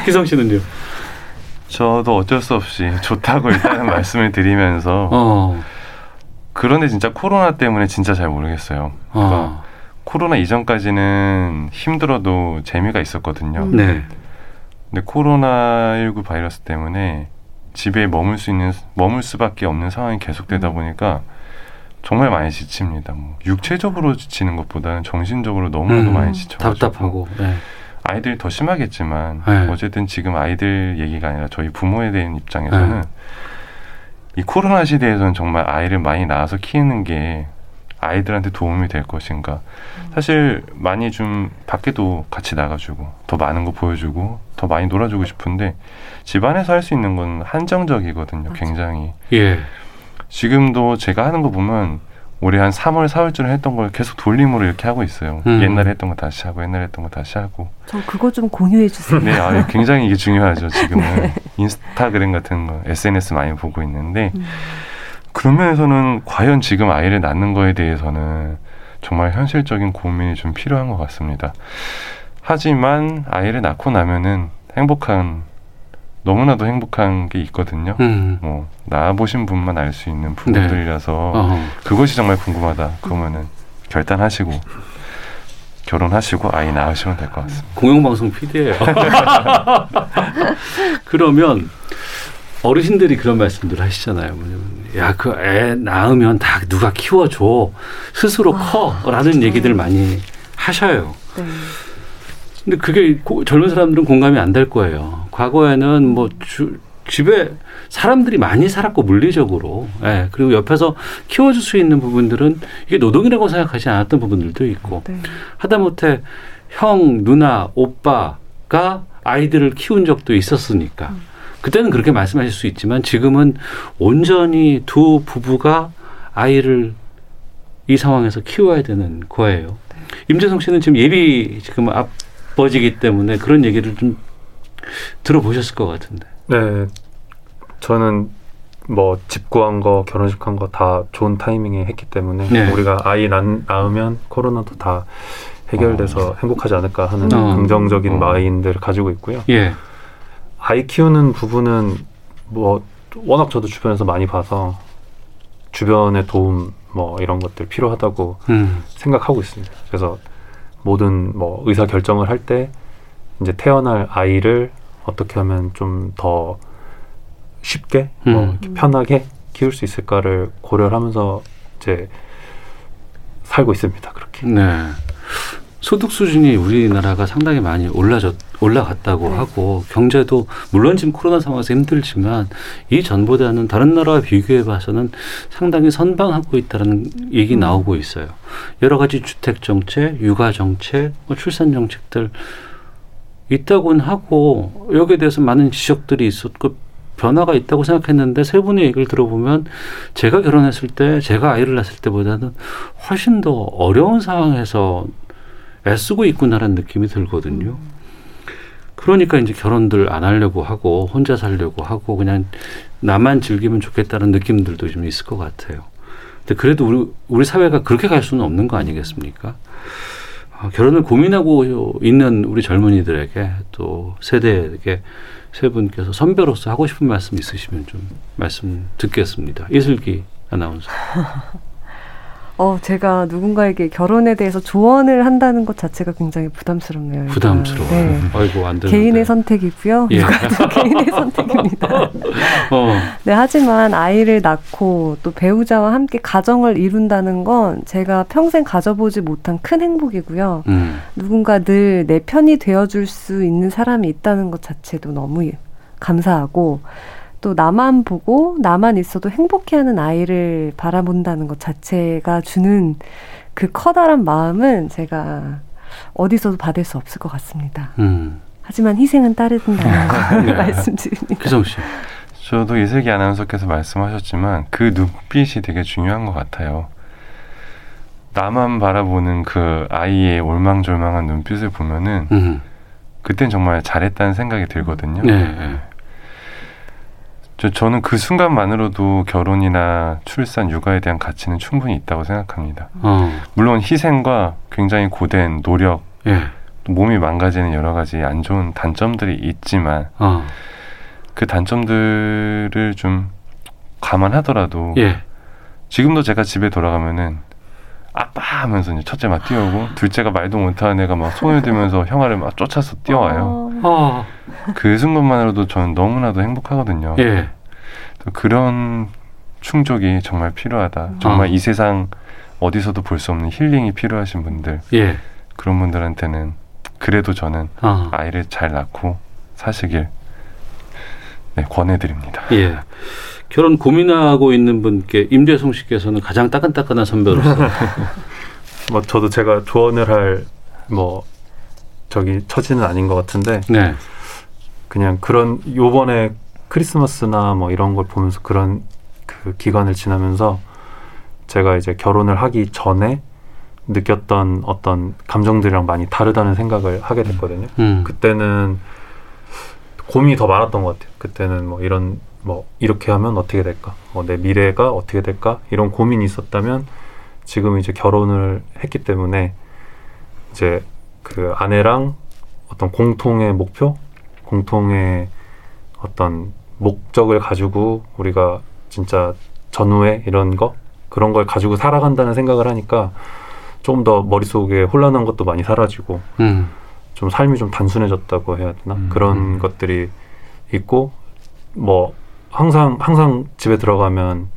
기성 씨는요? 저도 어쩔 수 없이 좋다고 일단은 말씀을 드리면서 어. 그런데 진짜 코로나 때문에 진짜 잘 모르겠어요. 그러니까 어. 코로나 이전까지는 힘들어도 재미가 있었거든요. 음. 네. 근데 코로나 19 바이러스 때문에 집에 머물 수 있는 머물 수밖에 없는 상황이 계속되다 음. 보니까 정말 많이 지칩니다. 뭐 육체적으로 지치는 것보다는 정신적으로 너무나도 음, 많이 지쳐가지고 답답하고. 네. 아이들이 더 심하겠지만 네. 어쨌든 지금 아이들 얘기가 아니라 저희 부모에 대한 입장에서는 네. 이 코로나 시대에서는 정말 아이를 많이 낳아서 키우는 게 아이들한테 도움이 될 것인가 사실 많이 좀 밖에도 같이 나가주고 더 많은 거 보여주고 더 많이 놀아주고 싶은데 집안에서 할 수 있는 건 한정적이거든요 맞아. 굉장히 예. 지금도 제가 하는 거 보면 올해 한 3월 4월쯤에 했던 걸 계속 돌림으로 이렇게 하고 있어요 음. 옛날에 했던 거 다시 하고 옛날에 했던 거 다시 하고 저 그거 좀 공유해 주세요. 네, 아, 굉장히 이게 중요하죠. 지금은 인스타그램 같은 거, SNS 많이 보고 있는데 음. 그런 면에서는 과연 지금 아이를 낳는 거에 대해서는 정말 현실적인 고민이 좀 필요한 것 같습니다. 하지만 아이를 낳고 나면은 행복한 너무나도 행복한 게 있거든요. 음. 뭐 낳아보신 분만 알 수 있는 부분들이라서 어. 그것이 정말 궁금하다. 그러면은 결단하시고 결혼하시고 아이 낳으시면 될 것 같습니다. 공영방송 PD예요. 그러면 어르신들이 그런 말씀들 하시잖아요. 야, 그 애 낳으면 다 누가 키워줘. 스스로 커라는 얘기들 많이 하셔요. 네. 근데 그게 고- 젊은 사람들은 공감이 안 될 거예요. 과거에는 뭐 주, 집에 사람들이 많이 살았고 물리적으로, 예, 그리고 옆에서 키워줄 수 있는 부분들은 이게 노동이라고 생각하지 않았던 부분들도 있고, 네. 하다못해 형, 누나, 오빠가 아이들을 키운 적도 있었으니까. 그때는 그렇게 말씀하실 수 있지만 지금은 온전히 두 부부가 아이를 이 상황에서 키워야 되는 거예요. 임재성 씨는 지금 예비 지금 아버지기 때문에 그런 얘기를 좀 들어보셨을 것 같은데. 네, 저는 뭐 집 구한 거, 결혼식 한 거 다 좋은 타이밍에 했기 때문에 네. 우리가 아이 낳, 낳으면 코로나도 다 해결돼서 행복하지 않을까 하는 어. 긍정적인 어. 마인드를 가지고 있고요. 예. 아이 키우는 부분은 뭐 워낙 저도 주변에서 많이 봐서 주변의 도움 뭐 이런 것들 필요하다고 음. 생각하고 있습니다. 그래서 모든 뭐 의사 결정을 할 때 이제 태어날 아이를 어떻게 하면 좀 더 쉽게 뭐 음. 이렇게 편하게 키울 수 있을까를 고려를 하면서 이제 살고 있습니다. 그렇게. 네. 소득 수준이 우리나라가 상당히 많이 올라졌, 올라갔다고 네. 하고 경제도 물론 지금 코로나 상황에서 힘들지만 이 전보다는 다른 나라와 비교해 봐서는 상당히 선방하고 있다는 얘기 음. 나오고 있어요. 여러 가지 주택 정책, 육아 정책, 뭐 출산 정책들 있다고는 하고 여기에 대해서 많은 지적들이 있었고 변화가 있다고 생각했는데 세 분의 얘기를 들어보면 제가 결혼했을 때 제가 아이를 낳았을 때보다는 훨씬 더 어려운 상황에서 애쓰고 있구나라는 느낌이 들거든요. 그러니까 이제 결혼들 안 하려고 하고 혼자 살려고 하고 그냥 나만 즐기면 좋겠다는 느낌들도 좀 있을 것 같아요. 근데 그래도 우리, 우리 사회가 그렇게 갈 수는 없는 거 아니겠습니까? 아, 결혼을 고민하고 있는 우리 젊은이들에게 또 세대에게 세 분께서 선배로서 하고 싶은 말씀 있으시면 좀 말씀 듣겠습니다. 이슬기 아나운서. 어, 제가 누군가에게 결혼에 대해서 조언을 한다는 것 자체가 굉장히 부담스럽네요. 일단. 부담스러워요. 네. 아이고 안 되는데. 개인의 선택이고요. 예. 개인의 선택입니다. 어. 네, 하지만 아이를 낳고 또 배우자와 함께 가정을 이룬다는 건 제가 평생 가져보지 못한 큰 행복이고요. 음. 누군가 늘 내 편이 되어줄 수 있는 사람이 있다는 것 자체도 너무 감사하고 또 나만 보고 나만 있어도 행복해하는 아이를 바라본다는 것 자체가 주는 그 커다란 마음은 제가 어디서도 받을 수 없을 것 같습니다. 음. 하지만 희생은 따른다는 걸 네. 말씀드립니다. 기성 씨. 저도 이슬기 아나운서께서 말씀하셨지만 그 눈빛이 되게 중요한 것 같아요. 나만 바라보는 그 아이의 올망졸망한 눈빛을 보면은 음. 그땐 정말 잘했다는 생각이 들거든요. 네. 네. 저, 저는 그 순간만으로도 결혼이나 출산, 육아에 대한 가치는 충분히 있다고 생각합니다. 어. 물론 희생과 굉장히 고된 노력, 예. 또 몸이 망가지는 여러 가지 안 좋은 단점들이 있지만 어. 그 단점들을 좀 감안하더라도 예. 지금도 제가 집에 돌아가면은 아빠 하면서 이제 첫째 막 뛰어오고 둘째가 말도 못하는 애가 막 손을 들면서 형아를 막 쫓아서 뛰어와요. 어, 어. 그 순간만으로도 저는 너무나도 행복하거든요. 예. 또 그런 충족이 정말 필요하다. 정말 어. 이 세상 어디서도 볼 수 없는 힐링이 필요하신 분들 예. 그런 분들한테는 그래도 저는 어. 아이를 잘 낳고 사시길 네, 권해드립니다. 예. 결혼 고민하고 있는 분께 임재성 씨께서는 가장 따끈따끈한 선배로서 뭐 저도 제가 조언을 할 뭐 저기 처지는 아닌 것 같은데 네. 그냥 그런 요번에 크리스마스나 뭐 이런 걸 보면서 그런 그 기간을 지나면서 제가 이제 결혼을 하기 전에 느꼈던 어떤 감정들이랑 많이 다르다는 생각을 하게 됐거든요. 음. 그때는 고민이 더 많았던 것 같아요. 그때는 뭐 이런 뭐 이렇게 하면 어떻게 될까? 뭐 내 미래가 어떻게 될까? 이런 고민이 있었다면 지금 이제 결혼을 했기 때문에 이제 그 아내랑 어떤 공통의 목표, 공통의 어떤 목적을 가지고 우리가 진짜 전후에 이런 거 그런 걸 가지고 살아간다는 생각을 하니까 좀더 머릿속에 혼란한 것도 많이 사라지고 음. 좀 삶이 좀 단순해졌다고 해야 되나 음. 그런 것들이 있고 뭐 항상 항상 집에 들어가면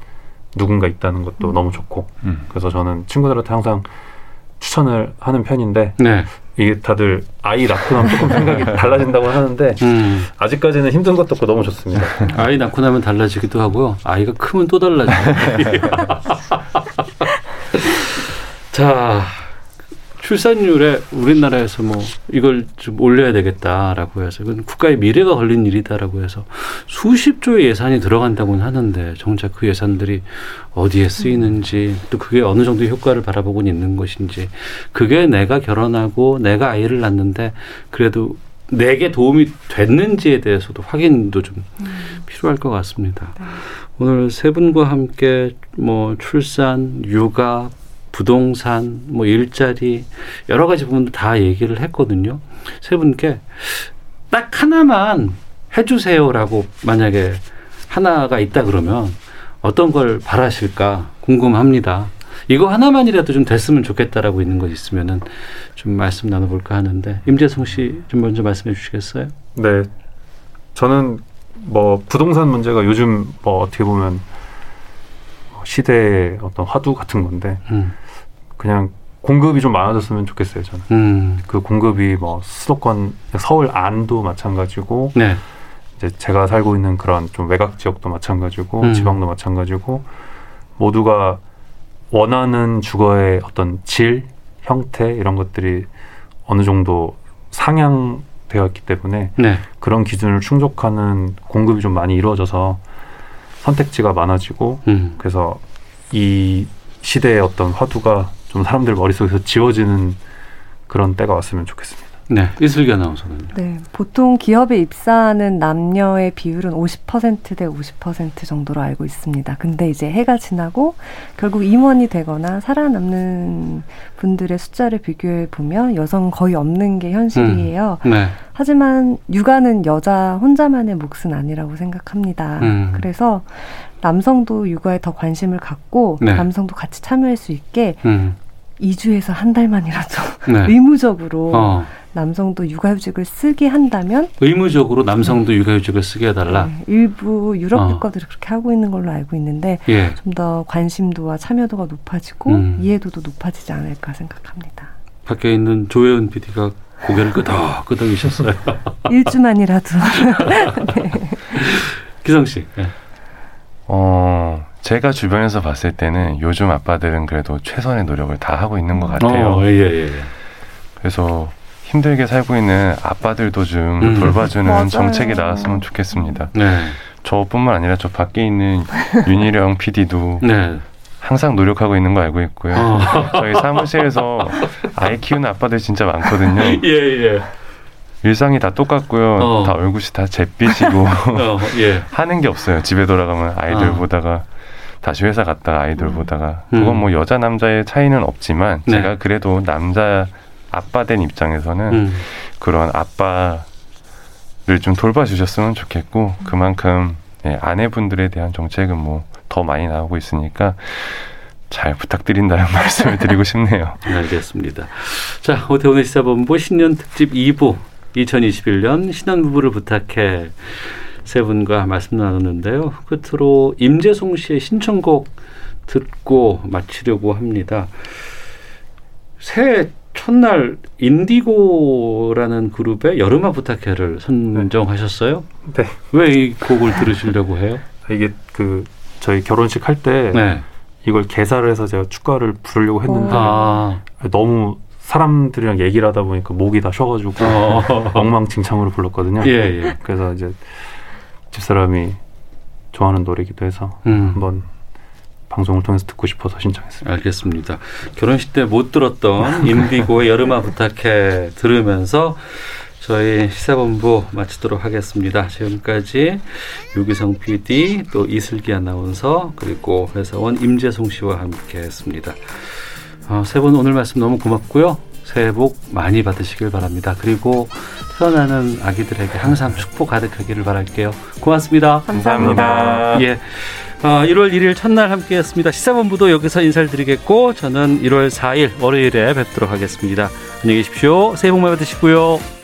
누군가 있다는 것도 음. 너무 좋고 음. 그래서 저는 친구들한테 항상 추천을 하는 편인데 네. 이게 다들 아이 낳고 나면 조금 생각이 달라진다고 하는데 음. 아직까지는 힘든 것도 없고 너무 좋습니다. 아이 낳고 나면 달라지기도 하고요. 아이가 크면 또 달라져요. 자, 출산율에 우리나라에서 뭐 이걸 좀 올려야 되겠다라고 해서 이건 국가의 미래가 걸린 일이다라고 해서 수십 조의 예산이 들어간다고는 하는데 정작 그 예산들이 어디에 쓰이는지 또 그게 어느 정도 효과를 바라보고 있는 것인지 그게 내가 결혼하고 내가 아이를 낳는데 그래도 내게 도움이 됐는지에 대해서도 확인도 좀 필요할 것 같습니다. 오늘 세 분과 함께 뭐 출산, 육아, 부동산, 뭐 일자리 여러 가지 부분들 다 얘기를 했거든요. 세 분께 딱 하나만 해주세요라고 만약에 하나가 있다 그러면 어떤 걸 바라실까 궁금합니다. 이거 하나만이라도 좀 됐으면 좋겠다라고 있는 것 있으면은 좀 말씀 나눠볼까 하는데 임재성 씨 좀 먼저 말씀해 주시겠어요? 네, 저는 뭐 부동산 문제가 요즘 뭐 어떻게 보면 시대의 어떤 화두 같은 건데 음, 그냥 공급이 좀 많아졌으면 좋겠어요. 저는 음, 그 공급이 뭐 수도권 서울 안도 마찬가지고 네, 이제 제가 살고 있는 그런 좀 외곽 지역도 마찬가지고 음. 지방도 마찬가지고 모두가 원하는 주거의 어떤 질, 형태 이런 것들이 어느 정도 상향되어 있기 때문에 네, 그런 기준을 충족하는 공급이 좀 많이 이루어져서 선택지가 많아지고 음, 그래서 이 시대의 어떤 화두가 좀 사람들 머릿속에서 지워지는 그런 때가 왔으면 좋겠습니다. 네, 이슬기 아나운서는요. 네, 보통 기업에 입사하는 남녀의 비율은 50%대 50% 정도로 알고 있습니다. 근데 이제 해가 지나고 결국 임원이 되거나 살아남는 분들의 숫자를 비교해 보면 여성 거의 없는 게 현실이에요. 네, 하지만 육아는 여자 혼자만의 몫은 아니라고 생각합니다. 음. 그래서 남성도 육아에 더 관심을 갖고 네. 남성도 같이 참여할 수 있게 음, 2주에서 한 달만이라도 네. 의무적으로 어, 남성도 육아휴직을 쓰게 한다면 의무적으로 남성도 육아휴직을 쓰게 해달라. 네, 일부 유럽 어. 국가들이 그렇게 하고 있는 걸로 알고 있는데 예, 좀더 관심도와 참여도가 높아지고 음. 이해도도 높아지지 않을까 생각합니다. 밖에 있는 조혜은 PD가 고개를 끄덕 끄덕이셨어요. 일주만이라도 기성 씨. 예. 어, 제가 주변에서 봤을 때는 요즘 아빠들은 그래도 최선의 노력을 다 하고 있는 것 같아요. 어, 예, 예, 예. 그래서 힘들게 살고 있는 아빠들도 좀 음. 돌봐주는. 정책이 나왔으면 좋겠습니다. 네, 저뿐만 아니라 저 밖에 있는 윤희령 PD도 네. 항상 노력하고 있는 거 알고 있고요. 어. 저희 사무실에서 아이 키우는 아빠들 진짜 많거든요. 예, 예. 일상이 다 똑같고요. 어. 다 얼굴이 다 잿빛이고 어, 예. 하는 게 없어요. 집에 돌아가면 아이들 어. 보다가 다시 회사 갔다가 보다가 음. 그건 뭐 여자 남자의 차이는 없지만 네. 제가 그래도 남자 아빠 된 입장에서는 음, 그런 아빠를 좀 돌봐주셨으면 좋겠고 그만큼 네, 아내분들에 대한 정책은 뭐 더 많이 나오고 있으니까 잘 부탁드린다는 말씀을 드리고 싶네요. 알겠습니다. 자, 오태훈의 시사본부 신년 특집 2부 2021년 신혼부부를 부탁해 세 분과 말씀 나눴는데요. 끝으로 임재송 씨의 신청곡 듣고 마치려고 합니다. 새해 첫날 인디고라는 그룹의 여름아 부탁해를 선정하셨어요? 네. 왜 이 곡을 들으시려고 해요? 이게 그 저희 결혼식 할때 네. 이걸 개사를 해서 제가 축가를 부르려고 했는데 아, 너무 사람들이랑 얘기를 하다 보니까 목이 다 쉬어가지고 어. 엉망진창으로 불렀거든요. 예, 예. 그래서 이제 집사람이 좋아하는 노래기도 해서 음. 한번 방송을 통해서 듣고 싶어서 신청했습니다. 알겠습니다. 결혼식 때 못 들었던 인디고의 여름아 부탁해 들으면서 저희 시사본부 마치도록 하겠습니다. 지금까지 유기성 PD 또 이슬기 아나운서 그리고 회사원 임재송 씨와 함께 했습니다. 어, 세분 오늘 말씀 너무 고맙고요. 새해 복 많이 받으시길 바랍니다. 그리고 태어나는 아기들에게 항상 축복 가득하기를 바랄게요. 고맙습니다. 감사합니다. 예. 어, 1월 1일 첫날 함께 했습니다. 시사본부도 여기서 인사를 드리겠고 저는 1월 4일 월요일에 뵙도록 하겠습니다. 안녕히 계십시오. 새해 복 많이 받으시고요.